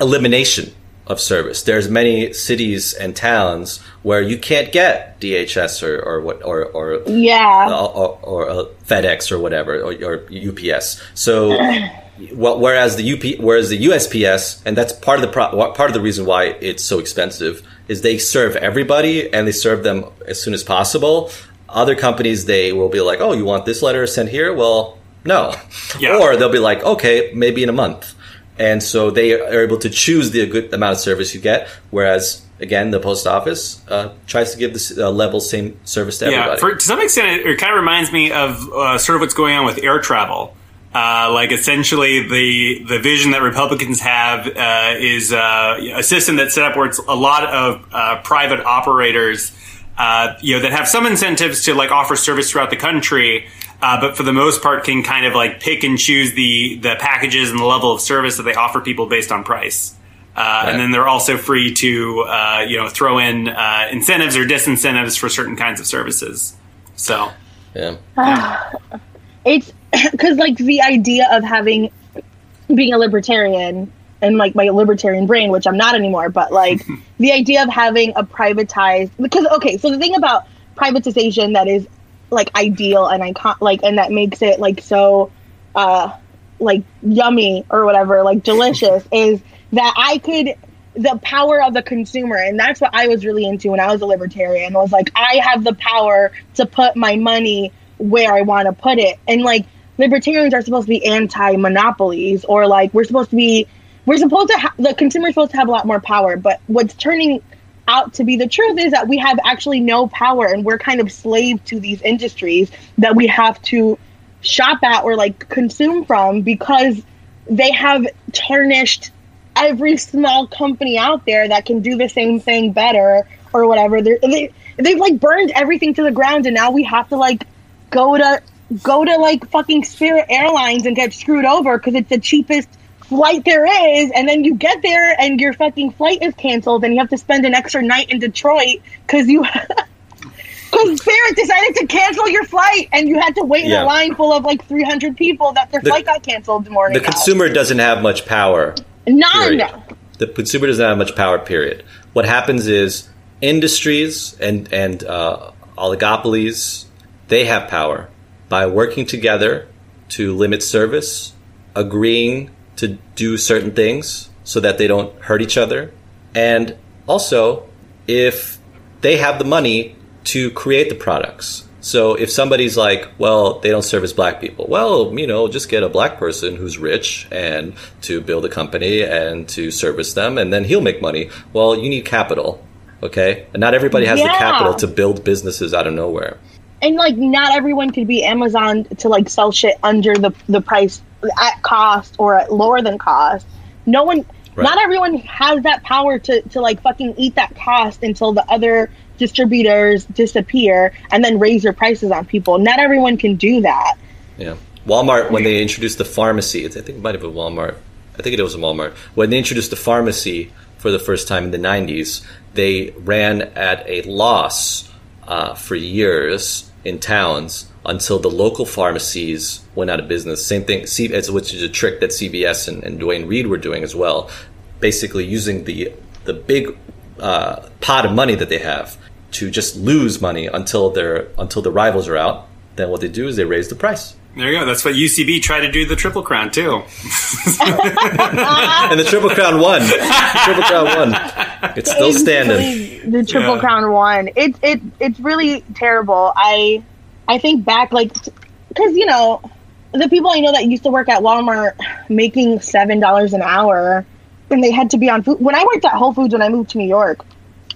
elimination of service. There's many cities and towns where you can't get DHL or or what or or Yeah. or, or, or FedEx or whatever or, or UPS. So, well, whereas the UP, whereas the USPS, and that's part of the pro- part of the reason why it's so expensive is they serve everybody and they serve them as soon as possible. Other companies they will be like, "Oh, you want this letter sent here?" Well, no. Yeah. Or they'll be like, "Okay, maybe in a month." And so they are able to choose the good amount of service you get, whereas again, the post office uh, tries to give this uh, level same service to Yeah, everybody. for, to some extent, it, it kind of reminds me of uh, sort of what's going on with air travel. Uh, like essentially, the the vision that Republicans have uh, is uh, a system that's set up where it's a lot of uh, private operators, uh, you know, that have some incentives to like offer service throughout the country, uh, but for the most part, can kind of like pick and choose the the packages and the level of service that they offer people based on price. Uh, And then they're also free to, uh, you know, throw in uh, incentives or disincentives for certain kinds of services. So, yeah. it's because like the idea of having being a libertarian and like my libertarian brain which i'm not anymore but like the idea of having a privatized because okay so the thing about privatization that is like ideal and icon like and that makes it like so uh like yummy or whatever like delicious is that i could the power of the consumer and that's what i was really into when i was a libertarian was like i have the power to put my money where i want to put it. And like libertarians are supposed to be anti-monopolies or like we're supposed to be we're supposed to ha- the consumer's supposed to have a lot more power but what's turning out to be. The truth is that we have actually no power and we're kind of slave to these industries that we have to shop at or like consume from because they have tarnished every small company out there that can do the same thing better or whatever. They're, they they've like burned everything to the ground and now we have to like go to go to like fucking Spirit Airlines and get screwed over because it's the cheapest flight there is, and then you get there and your fucking flight is canceled, and you have to spend an extra night in Detroit because you. Because Spirit decided to cancel your flight, and you had to wait in a line full of like 300 people that their The- flight got canceled the morning. The of. consumer doesn't have much power. None. period. The consumer doesn't have much power. Period. What happens is industries and and uh, oligopolies they have power by working together to limit service, agreeing to do certain things so that they don't hurt each other, and also if they have the money to create the products. So if somebody's like, well, they don't service black people, well, you know, just get a black person who's rich and to build a company and to service them, and then he'll make money. Well, you need capital, okay? And not everybody has the capital to build businesses out of nowhere. and like not everyone could be Amazon to like sell shit under the the price at cost or at lower than cost. No one, Right. not everyone has that power to to like fucking eat that cost until the other distributors disappear and then raise your prices on people. Not everyone can do that. Yeah. Walmart, when they introduced the pharmacy, I think it might have been Walmart. I think it was a Walmart. When they introduced the pharmacy for the first time in the 90s, they ran at a loss uh, for years in towns until the local pharmacies went out of business. Same thing, which is a trick that CVS and, and Duane Reade were doing as well. Basically, using the the big uh, pot of money that they have to just lose money until their until the rivals are out. Then what they do is they raise the price. There you go. That's what UCB tried to do the Triple Crown, too. and the Triple Crown won. The Triple Crown won. It's still standing. The Triple Yeah. Crown won. It it it's really terrible. I I think back like because you know the people I know that used to work at Walmart making seven dollars an hour, and they had to be on food. When I worked at Whole Foods when I moved to New York,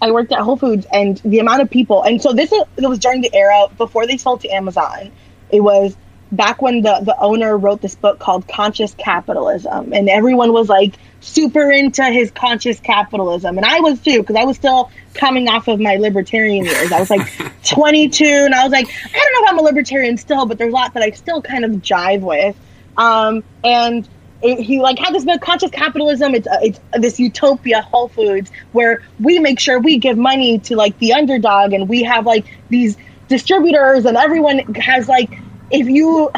I worked at Whole Foods, and the amount of people, and so this it was during the era before they sold to Amazon. It was back when the the owner wrote this book called Conscious Capitalism, and everyone was like super into his conscious capitalism, and I was too because I was still coming off of my libertarian years. I was like 22, and I was like, I don't know if I'm a libertarian still, but there's a lot that I still kind of jive with. Um, and it, he like had this book, conscious capitalism. It's uh, it's this utopia, Whole Foods, where we make sure we give money to like the underdog, and we have like these distributors, and everyone has like if you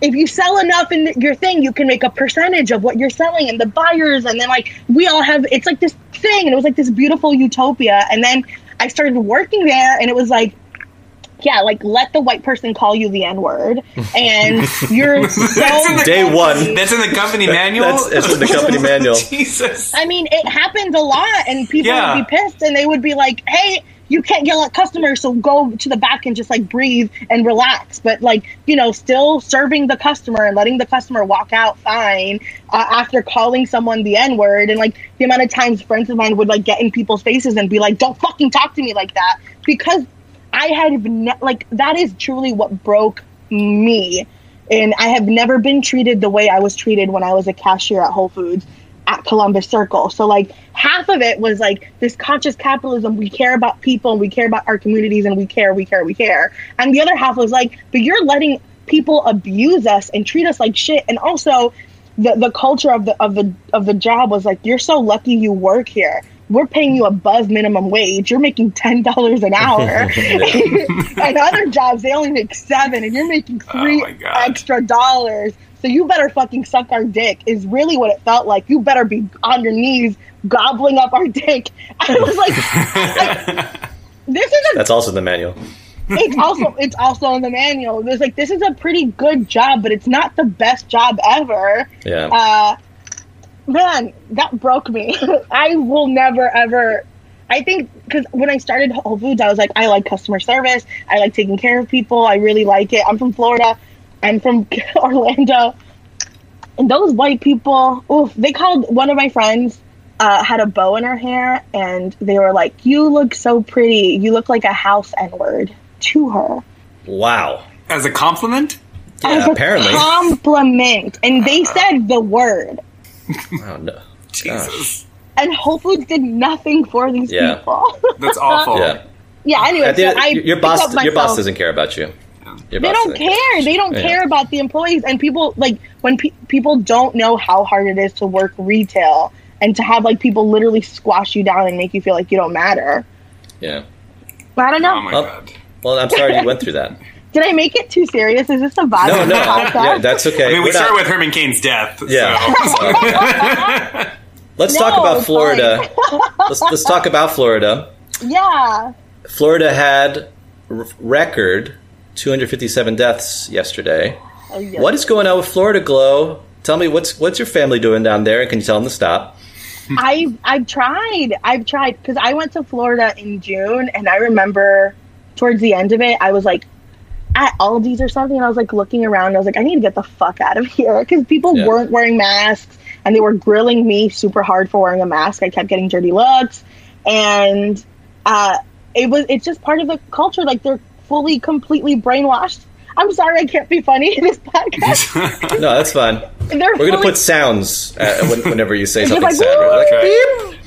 if you sell enough in your thing, you can make a percentage of what you're selling, and the buyers, and then like we all have. It's like this thing, and it was like this beautiful utopia. And then I started working there, and it was like yeah, like let the white person call you the N word, and you're so Day one. That's in the company manual? That's, that's in the company manual. Jesus. I mean, it happens a lot, and people Yeah. would be pissed, and they would be like, "Hey, you can't yell at customers, so go to the back and just like breathe and relax. But like, you know, still serving the customer and letting the customer walk out fine uh, after calling someone the N word. And like the amount of times friends of mine would like get in people's faces and be like, don't fucking talk to me like that. Because I had, ne- like, that is truly what broke me. And I have never been treated the way I was treated when I was a cashier at Whole Foods at Columbus Circle. So like half of it was like this conscious capitalism. We care about people and we care about our communities and we care, we care, we care. And the other half was like, but you're letting people abuse us and treat us like shit. And also the, the culture of the of the of the job was like, you're so lucky you work here. We're paying you above minimum wage. You're making ten dollars an hour. and other jobs they only make seven and you're making three extra dollars. So you better fucking suck our dick is really what it felt like. You better be on your knees gobbling up our dick. I was like, this is a That's also the manual. it's also it's also in the manual. There's like this is a pretty good job, but it's not the best job ever. Yeah. Uh, man, that broke me. I will never ever. I think because when I started Whole Foods, I was like, I like customer service. I like taking care of people. I really like it. I'm from Florida. I'm from Orlando. And those white people, oof, they called one of my friends uh, had a bow in her hair, and they were like, "You look so pretty. You look like a house N word." To her Wow. As a compliment? as Yeah, a apparently. compliment, and they said the word. Oh no. Jesus. And Whole Foods did nothing for these Yeah. people. That's awful. Yeah. yeah. Anyway, so I your your boss up your boss doesn't care about you. Your They don't doesn't care. They don't Yeah. care about the employees and people. Like when pe- people don't know how hard it is to work retail and to have like people literally squash you down and make you feel like you don't matter. Yeah. I don't know. Oh my Well, god. well, I'm sorry you went through that. Did I make it too serious? Is this a vibe? No, no, the yeah, that's okay. I mean, we We're not- start with Herman Cain's death. Yeah. So. Let's No, talk about Florida. let's let's talk about Florida. yeah. Florida had r- record 257 deaths yesterday. Oh, yes. What is going on with Florida Glo? Tell me what's what's your family doing down there? And can you tell them to stop? I've I've tried. I've tried because I went to Florida in June, and I remember towards the end of it, I was like at Aldi's or something, and I was like looking around. And I was like, I need to get the fuck out of here because people Yeah. weren't wearing masks, and they were grilling me super hard for wearing a mask. I kept getting dirty looks, and uh, it was it's just part of the culture. Like they're fully, completely brainwashed. I'm sorry, I can't be funny in this podcast. No, that's fine. They're We're gonna put sounds uh, when, whenever you say something like, sad. We're Okay.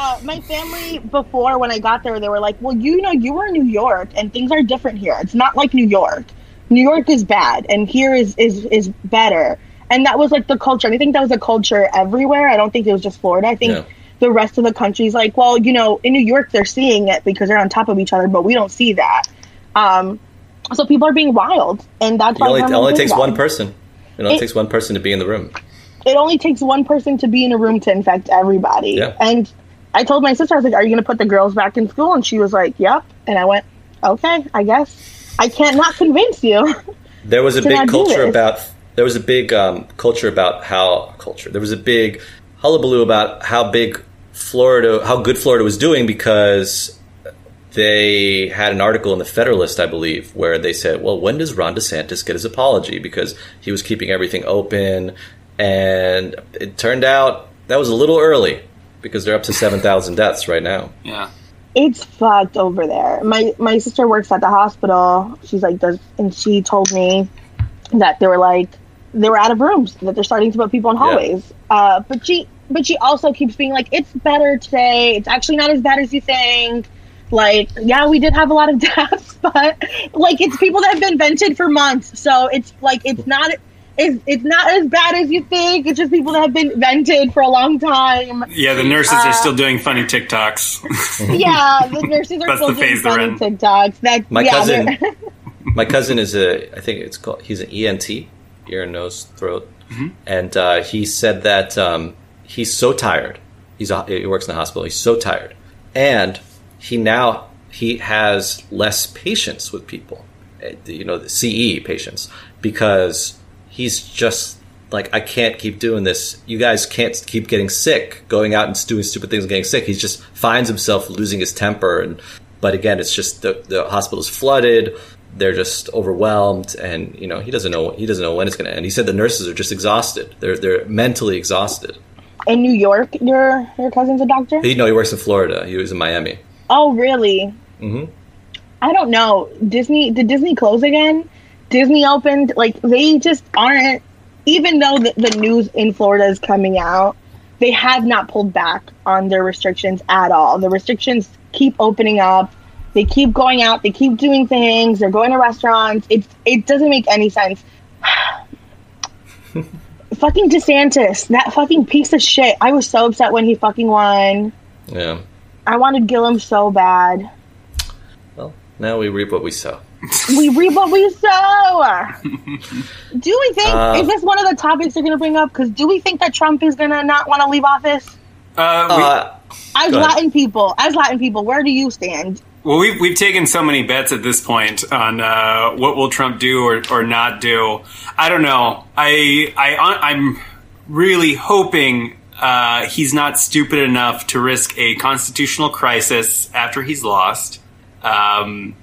Uh, my family before when I got there, they were like, "Well, you know, you were in New York, and things are different here. It's not like New York. New York is bad, and here is is is better." And that was like the culture. And I think that was a culture everywhere. I don't think it was just Florida. I think Yeah. the rest of the country's like, well, you know, in New York they're seeing it because they're on top of each other, but we don't see that. Um, so people are being wild, and that's It why only, it only takes died. one person. It only It- takes one person to be in the room. it only takes one person to be in a room to infect everybody. Yeah. And I told my sister, I was like, Are you going to put the girls back in school? And she was like, Yep. And I went, Okay, I guess. I can't not convince you. There was a big culture about. There was a big um, culture about how culture. There was a big hullabaloo about how big Florida, how good Florida was doing because they had an article in the Federalist, I believe, where they said, "Well, when does Ron DeSantis get his apology?" Because he was keeping everything open, and it turned out that was a little early because they're up to seven thousand deaths right now. Yeah. it's fucked over there. My my sister works at the hospital. She's like, does and she told me that they were like they were out of rooms that they're starting to put people in hallways. Uh, but she but she also keeps being like, it's better today. It's actually not as bad as you think. Like, yeah, we did have a lot of deaths, but like it's people that have been vented for months. So it's like it's not it's, it's not as bad as you think. It's just people that have been vented for a long time. Yeah, the nurses Uh, are still doing funny TikToks. yeah, the nurses are still doing funny in. TikToks. That My yeah, cousin, my cousin is a, I think it's called, he's an ENT, ear, nose, throat, and uh, he said that um, he's so tired. He's a, he works in the hospital. He's so tired, and he now he has less patience with people, eh, you know, the CE patients, because he's just like I can't keep doing this. You guys can't keep getting sick, going out and doing stupid things and getting sick. He just finds himself losing his temper and But again, it's just the the is flooded. They're just overwhelmed, and you know he doesn't know he doesn't know when it's going to end. He said the nurses are just exhausted. They're they're mentally exhausted. In New York, your your cousin's a doctor. He, no, he works in Florida. He was in Miami. Oh, really? hmm I don't know. Disney did Disney close again? Disney opened. Like they just aren't. Even though the, the news in Florida is coming out, they have not pulled back on their restrictions at all. The restrictions keep opening up. They keep going out. They keep doing things. They're going to restaurants. It's it doesn't make any sense. fucking DeSantis, that fucking piece of shit. I was so upset when he fucking won. Yeah. I wanted Gillum so bad. Well, now we reap what we sow. We reap what we sow. do we think Uh, is this one of the topics they're going to bring up? Because do we think that Trump is going to not want to leave office? Uh, we- Uh, As Go ahead. Latin people, as Latin people, where do you stand? Well, we've we've taken so many bets at this point on uh, what will Trump do or, or not do. I don't know. I I I'm really hoping uh, he's not stupid enough to risk a constitutional crisis after he's lost. Um,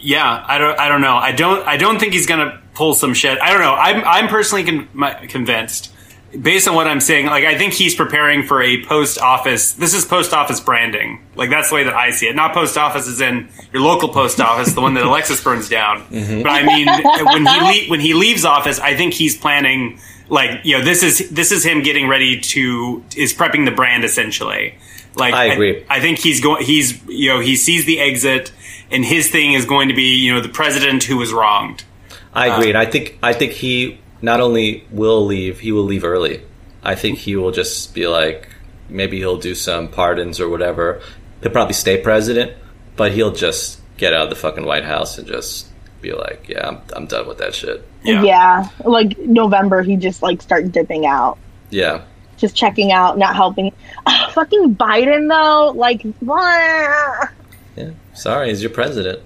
yeah, I don't I don't know. I don't I don't think he's gonna pull some shit. I don't know. I'm I'm personally con- my- convinced. Based on what I'm saying, like I think he's preparing for a post office. This is post office branding. Like that's the way that I see it. Not post office is in your local post office, the one that Alexis burns down. Mhm. But I mean, when he le- when he leaves office, I think he's planning like you know this is this is him getting ready to is prepping the brand essentially. Like I agree. I, think he's going. He's you know he sees the exit, and his thing is going to be you know the president who was wronged. I agree, and uh, I think I think he not only will leave, he will leave early. I think he will just be like, maybe he'll do some pardons or whatever. He'll probably stay president, but he'll just get out of the fucking White House and just be like, yeah, I'm, I'm done with that shit. Yeah. like November, he just like start dipping out, Yeah, just checking out, not helping. Fucking Biden though, like what? Yeah. Sorry, he's your president.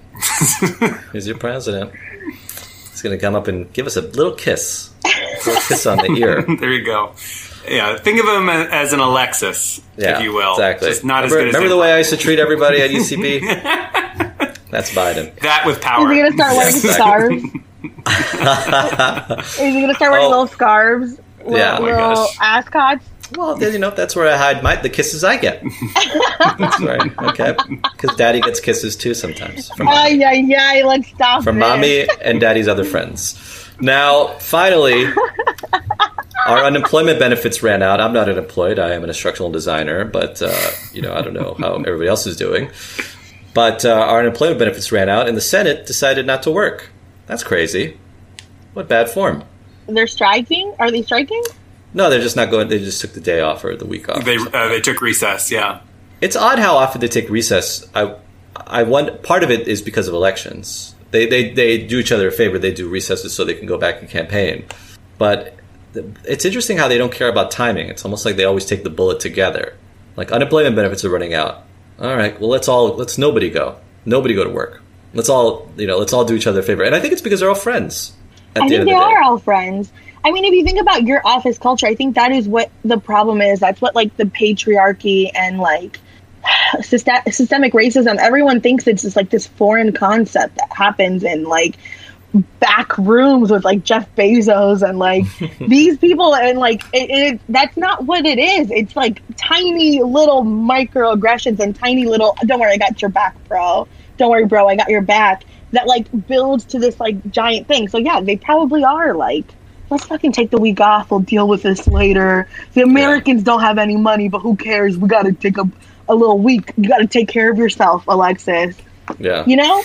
he's your president. He's gonna come up and give us a little kiss, a little kiss on the ear. there you go. Yeah, think of him as an Alexis, Yeah, if you will. exactly. Just not remember, as good remember him. the way I used to treat everybody at UCB? That's Biden. that with power. Is he gonna start wearing Yes. scarves? Is he gonna start wearing Oh. little scarves? Little, Yeah. Oh little gosh. ascots? Well, then you know that's where I hide my the kisses I get. that's right. Okay, because Daddy gets kisses too sometimes from, Ay, ay, ay, let's stop from this. mommy and Daddy's other friends. Now, finally, our unemployment benefits ran out. I'm not unemployed. I am an instructional designer, but uh, you know I don't know how everybody else is doing. But uh, our unemployment benefits ran out, and the Senate decided not to work. That's crazy. What bad form? They're striking? Are they striking? No, they're just not going. They just took the day off or the week off. They uh, they took recess. Yeah. It's odd how often they take recess. I, I want part of it is because of elections. They, they they do each other a favor. They do recesses so they can go back and campaign. But it's interesting how they don't care about timing. It's almost like they always take the bullet together. Like unemployment benefits are running out. All right, well let's all let's nobody go. Nobody go to work. Let's all you know. Let's all do each other a favor. And I think it's because they're all friends. At I the think end they the day. are all friends. I mean, if you think about your office culture, I think that is what the problem is. That's what like the patriarchy and like syst- systemic racism. Everyone thinks it's just like this foreign concept that happens in like back rooms with like Jeff Bezos and like these people and like it, it that's not what it is. It's like tiny little microaggressions and tiny little don't worry, I got your back, bro. Don't worry, bro, I got your back. That like builds to this like giant thing. So yeah, they probably are like let's fucking take the week off. We'll deal with this later. The Americans don't have any money, but who cares? We got to take a, a little week. You got to take care of yourself, Alexis. Yeah. You know,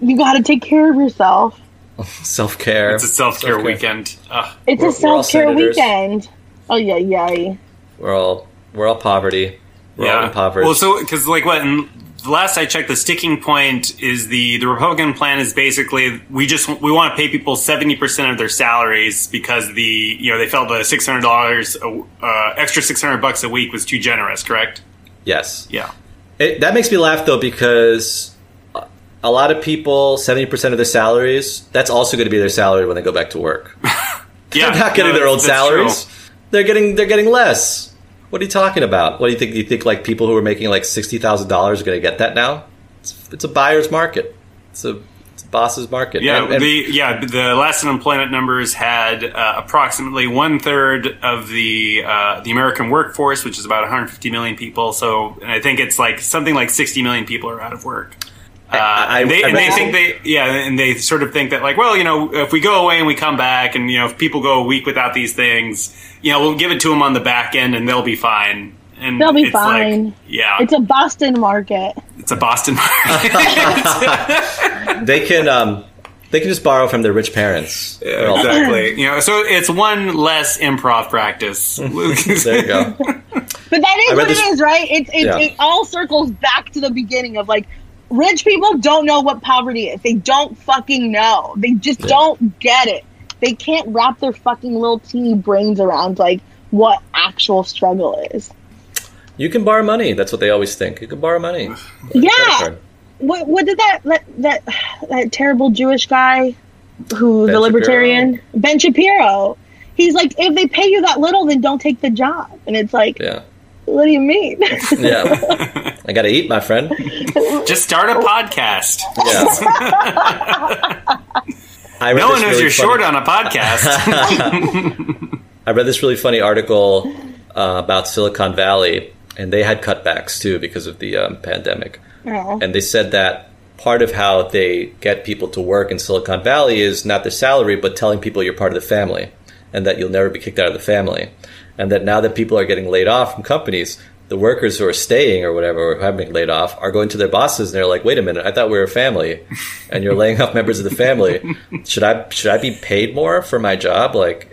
you got to take care of yourself. Self care. It's a self care weekend. Ugh. It's We're- a self care weekend. Oh yeah, yeah. We're all we're all poverty. We're all impoverished. Well, so because like what? And the last I checked, the sticking point is the the Republican plan is basically we just we want to pay people seventy percent of their salaries because the you know they felt the six hundred dollars uh, extra six hundred bucks a week was too generous. Correct? yes. Yeah. It, that makes me laugh though because a- lot of people, seventy percent of their salaries, that's also going to be their salary when they go back to work. Yeah, They're not getting no, their old that's true. salaries. They're getting they're getting less. What are you talking about? What do you think? Do you think like people who are making like sixty thousand dollars are going to get that now? it's, it's a buyer's market. It's a, it's a boss's market. Yeah, And- and- the yeah the last unemployment numbers had uh, approximately one third of the uh, the American workforce, which is about 150 million people. So and I think it's like something like 60 million people are out of work. Uh, I- and they, I and they think they yeah, and they sort of think that like well you know if we go away and we come back and you know if people go a week without these things you know we'll give it to them on the back end and they'll be fine. And They'll be it's like- fine. yeah, It's a Boston market. it's a Boston market. they can um, they can just borrow from their rich parents. They're exactly. You know, so it's one less improv practice. There you go. But that I is read what this- it is, right? It's it, Yeah. it all circles back to the beginning of like rich people don't know what poverty is. They don't fucking know. They just Yeah. don't get it. They can't wrap their fucking little teeny brains around like what actual struggle is. You can borrow money. That's what they always think. You can borrow money. Yeah. What what did that that that, terrible Jewish guy who Ben the libertarian Ben Shapiro? He's like, if they pay you that little, then don't take the job. And it's like, Yeah. what do you mean? Yeah. I got to eat, my friend. Just start a podcast. Yeah. I No one knows really you're funny- short on a podcast. I read this really funny article uh, about Silicon Valley, and they had cutbacks too because of the um, pandemic. Oh. And they said that part of how they get people to work in Silicon Valley is not the salary, but telling people you're part of the family and that you'll never be kicked out of the family. And that now that people are getting laid off from companies, the workers who are staying or whatever, or haven't been laid off, are going to their bosses and they're like, "Wait a minute, I thought we were a family, and you're laying off members of the family. Should I should I be paid more for my job? Like,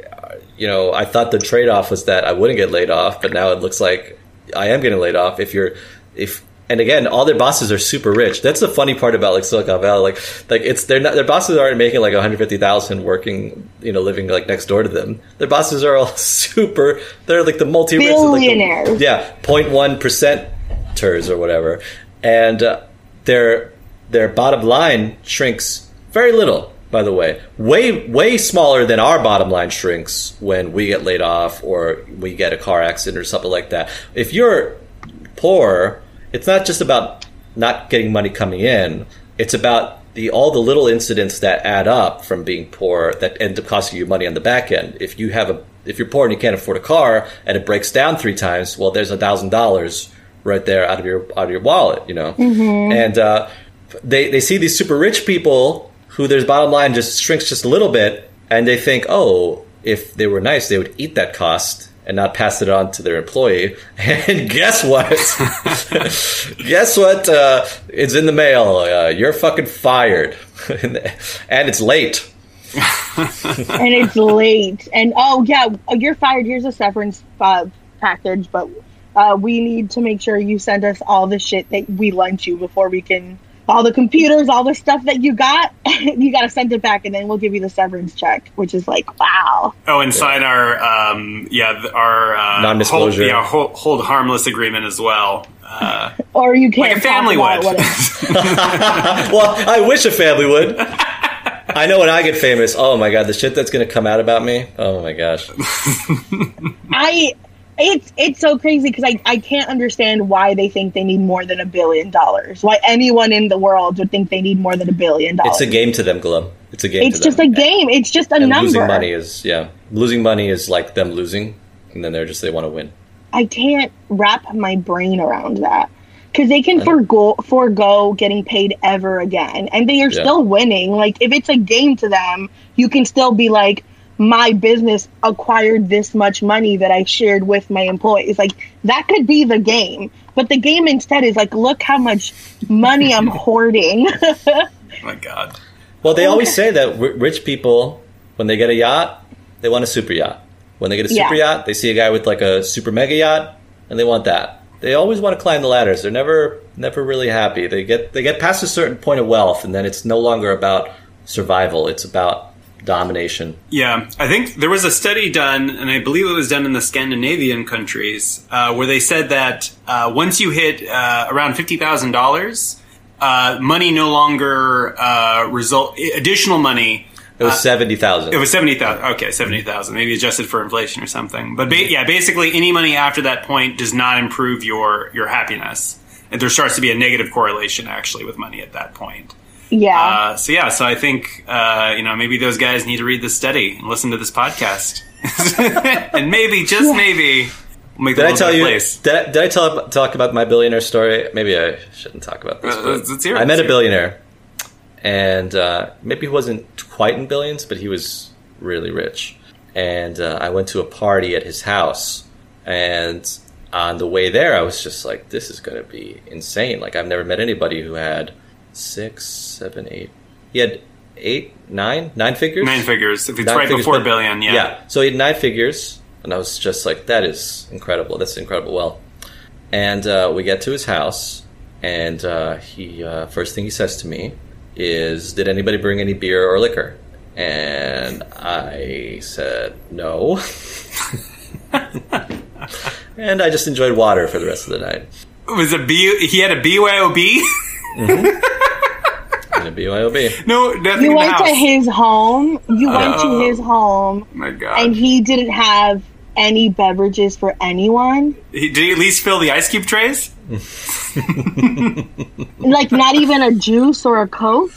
you know, I thought the trade off was that I wouldn't get laid off, but now it looks like I am getting laid off. If you're if and again, all their bosses are super rich. That's the funny part about like Silicon Valley. Like, like it's they're not their bosses aren't making like one hundred fifty thousand working, you know, living like next door to them. Their bosses are all super. They're like the multi Billionaires. Like the, yeah, 0.1 percenters or whatever, and uh, their their bottom line shrinks very little. By the way, way way smaller than our bottom line shrinks when we get laid off or we get a car accident or something like that. If you're poor, it's not just about not getting money coming in. It's about the all the little incidents that add up from being poor that end up costing you money on the back end. If you have a if you're poor and you can't afford a car and it breaks down three times, well, there's a thousand dollars right there out of your out of your wallet, you know. And uh, they they see these super rich people who their bottom line just shrinks just a little bit, and they think, oh, if they were nice, they would eat that cost and not pass it on to their employee. And guess what? guess what? Uh, it's in the mail. Uh, you're fucking fired, and it's late. and it's late. And oh yeah, you're fired. Here's a severance uh, package, but uh, we need to make sure you send us all the shit that we lent you before we can. All the computers, all the stuff that you got, you got to send it back, and then we'll give you the severance check, which is like, wow. oh, and sign our um, yeah our uh, Non-disclosure. hold, yeah hold, hold harmless agreement as well. Uh, Or you can't like a family would. well, I wish a family would. I know when I get famous, oh my god, the shit that's going to come out about me. Oh my gosh. I it's it's so crazy because I, I can't understand why they think they need more than a billion dollars. Why anyone in the world would think they need more than a billion dollars. It's a game to them, Glum. It's a game It's just them. a game. It's just a and number. losing money is yeah. Losing money is like them losing, and then they're just they want to win. I can't wrap my brain around that because they can forego forego getting paid ever again, and they are Yeah. still winning. Like if it's a game to them, you can still be like, my business acquired this much money that I shared with my employees. Like that could be the game, but the game instead is like, look how much money I'm hoarding. oh my god. Well, they always say that r- rich people, when they get a yacht, they want a super yacht. When they get a super Yeah. yacht, they see a guy with like a super mega yacht, and they want that. They always want to climb the ladders. They're never, never really happy. They get, they get past a certain point of wealth, and then it's no longer about survival. It's about domination. Yeah, I think there was a study done, and I believe it was done in the Scandinavian countries, uh, where they said that uh, once you hit uh, around fifty thousand dollars, uh, money no longer uh, result additional money. It was seventy thousand. It was seventy thousand. Okay, seventy thousand, maybe adjusted for inflation or something. But ba- yeah, basically, any money after that point does not improve your your happiness. and there starts to be a negative correlation actually with money at that point. Yeah. Uh, so yeah, so I think uh, you know maybe those guys need to read this study and listen to this podcast, and maybe just maybe we'll make the Did I tell you? place. Did I, did I tell, talk about my billionaire story? Maybe I shouldn't talk about this. Uh, let's- let's hear it, I met a billionaire, and uh, maybe he wasn't quite in billions, but he was really rich. And uh, I went to a party at his house, and on the way there, I was just like, "This is going to be insane!" Like I've never met anybody who had six, seven, eight. He had eight, nine, nine figures. Nine figures. If it's Nine right figures, before but- billion, yeah. Yeah. So he had nine figures, and I was just like, that is incredible. That's incredible. Well, and uh, we get to his house, and uh, he uh, first thing he says to me is, "Did anybody bring any beer or liquor?" And I said no. and I just enjoyed water for the rest of the night. Was a B? He had a BYOB. Mm-hmm. And a BYOB. no, nothing you in the went house. to his home. You uh, went Oh. to uh, his home, oh my God. and he didn't have any beverages for anyone. He- did he at least fill the ice cube trays? Like not even a juice or a coke.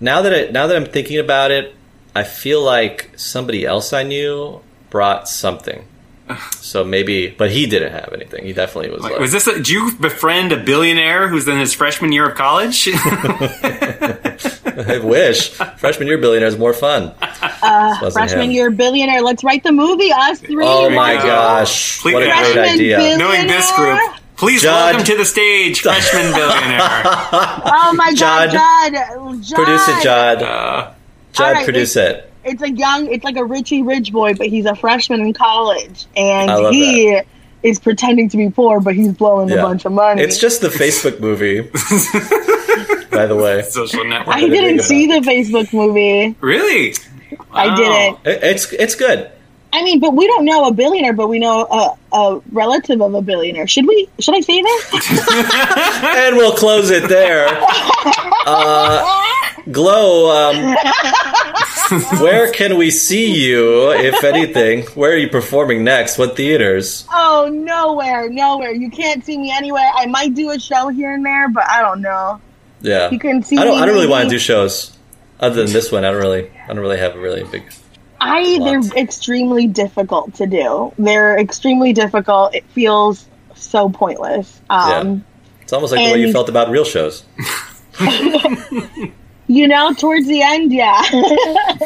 Now that I, now that I'm thinking about it, I feel like somebody else I knew brought something. So maybe, but he didn't have anything. He definitely was. Like, Like, was this? A, did you befriend a billionaire who's in his freshman year of college? I wish freshman year billionaire is more fun. Uh, freshman him. year billionaire. Let's write the movie. Us three. Oh my right? gosh! Please- what a great idea! Knowing this group, please Judd. welcome to the stage, freshman billionaire. Oh my Judd. God, Judd. Judd. Produce it, Judd. Uh, Judd, All right, produce it. It's a young. It's like a Richie Rich boy, but he's a freshman in college, and I love he is pretending to be poor, but he's blowing a bunch of money. It's just the Facebook movie. By the way, social network. I didn't see the Facebook movie. Really? I didn't. It- it's it's good. I mean, but we don't know a billionaire, but we know a, a relative of a billionaire. Should we? Should I say this? And we'll close it there. Uh, Glo, um, where can we see you, if anything? Where are you performing next? What theaters? oh, nowhere, nowhere. You can't see me anywhere. I might do a show here and there, but I don't know. Yeah, You can see I don't. me I don't really want to do shows. Other than this one, I don't really. I don't really have a really big. I they're extremely difficult to do. They're extremely difficult. It feels so pointless. Um, It's almost like the way you felt about real shows. You know, towards the end, yeah.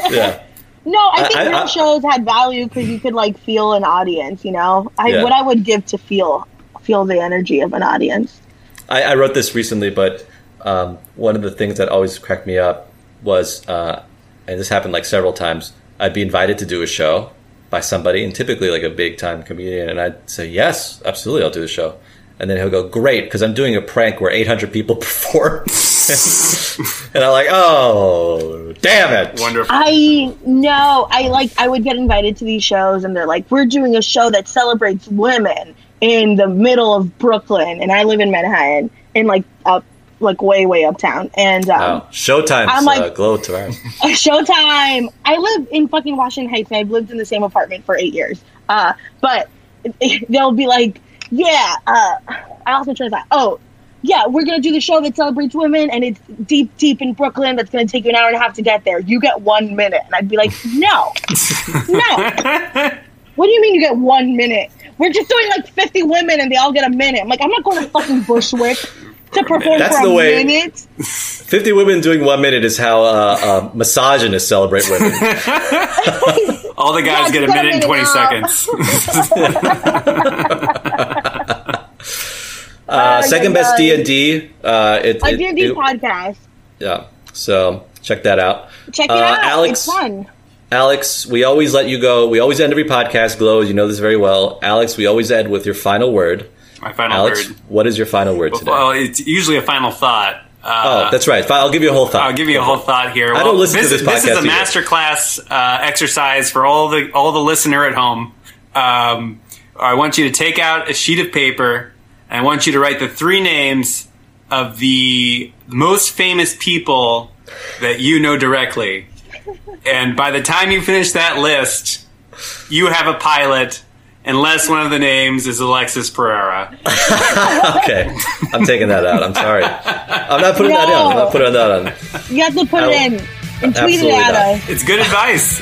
Yeah, no, I think I- real I- shows had value because you could like feel an audience. You know, I Yeah. what I would give to feel feel the energy of an audience. I, I wrote this recently, but um, one of the things that always cracked me up was, uh, and this happened like several times. I'd be invited to do a show by somebody, and typically like a big time comedian, and I'd say yes, absolutely, I'll do the show. And then he'll go, great, because I'm doing a prank where 800 people perform. and I'm like, oh, damn it. Wonderful. I know. I like. I would get invited to these shows, and they're like, "We're doing a show that celebrates women in the middle of Brooklyn," and I live in Manhattan, in like up, like way, way uptown. And um, Wow. Showtime's I'm like- uh, glow tomorrow. Showtime. I live in fucking Washington Heights, and I've lived in the same apartment for eight years. Uh, but they'll be like, "Yeah." Uh, I also try to say, "Oh." Yeah, we're gonna do the show that celebrates women, and it's deep, deep in Brooklyn. That's gonna take you an hour and a half to get there. You get one minute, and I'd be like, "No, no." What do you mean you get one minute? We're just doing like 50 women and they all get a minute. I'm like, I'm not going to fucking Bushwick to perform That's for the a way- minute. 50 women doing one minute is how uh, uh, misogynists celebrate women. All the guys Yeah, get a just minute and 20 minute seconds. Uh, Oh, second yeah, best D and D. It's it, A it- D&D podcast. Yeah. So check that out. Check it Uh, out. Alex, it's fun. Alex, we always let you go. We always end every podcast. Glo, as you know this very well. Alex, we always end with your final word. My final Alex, word. what is your final word today? Well, it's usually a final thought. Uh, oh, that's right. I'll give you a whole thought. I'll give you a whole thought here. I don't listen to this podcast. This is a masterclass uh, exercise for all the all the listener at home. Um, I want you to take out a sheet of paper and I want you to write the three names of the most famous people that you know directly. And by the time you finish that list, you have a pilot, unless one of the names is Alexis Pereira. okay, I'm taking that out. I'm sorry. I'm not putting that in. I'm not putting that on. You have to put I it in and tweet it Absolutely at us. It's good advice.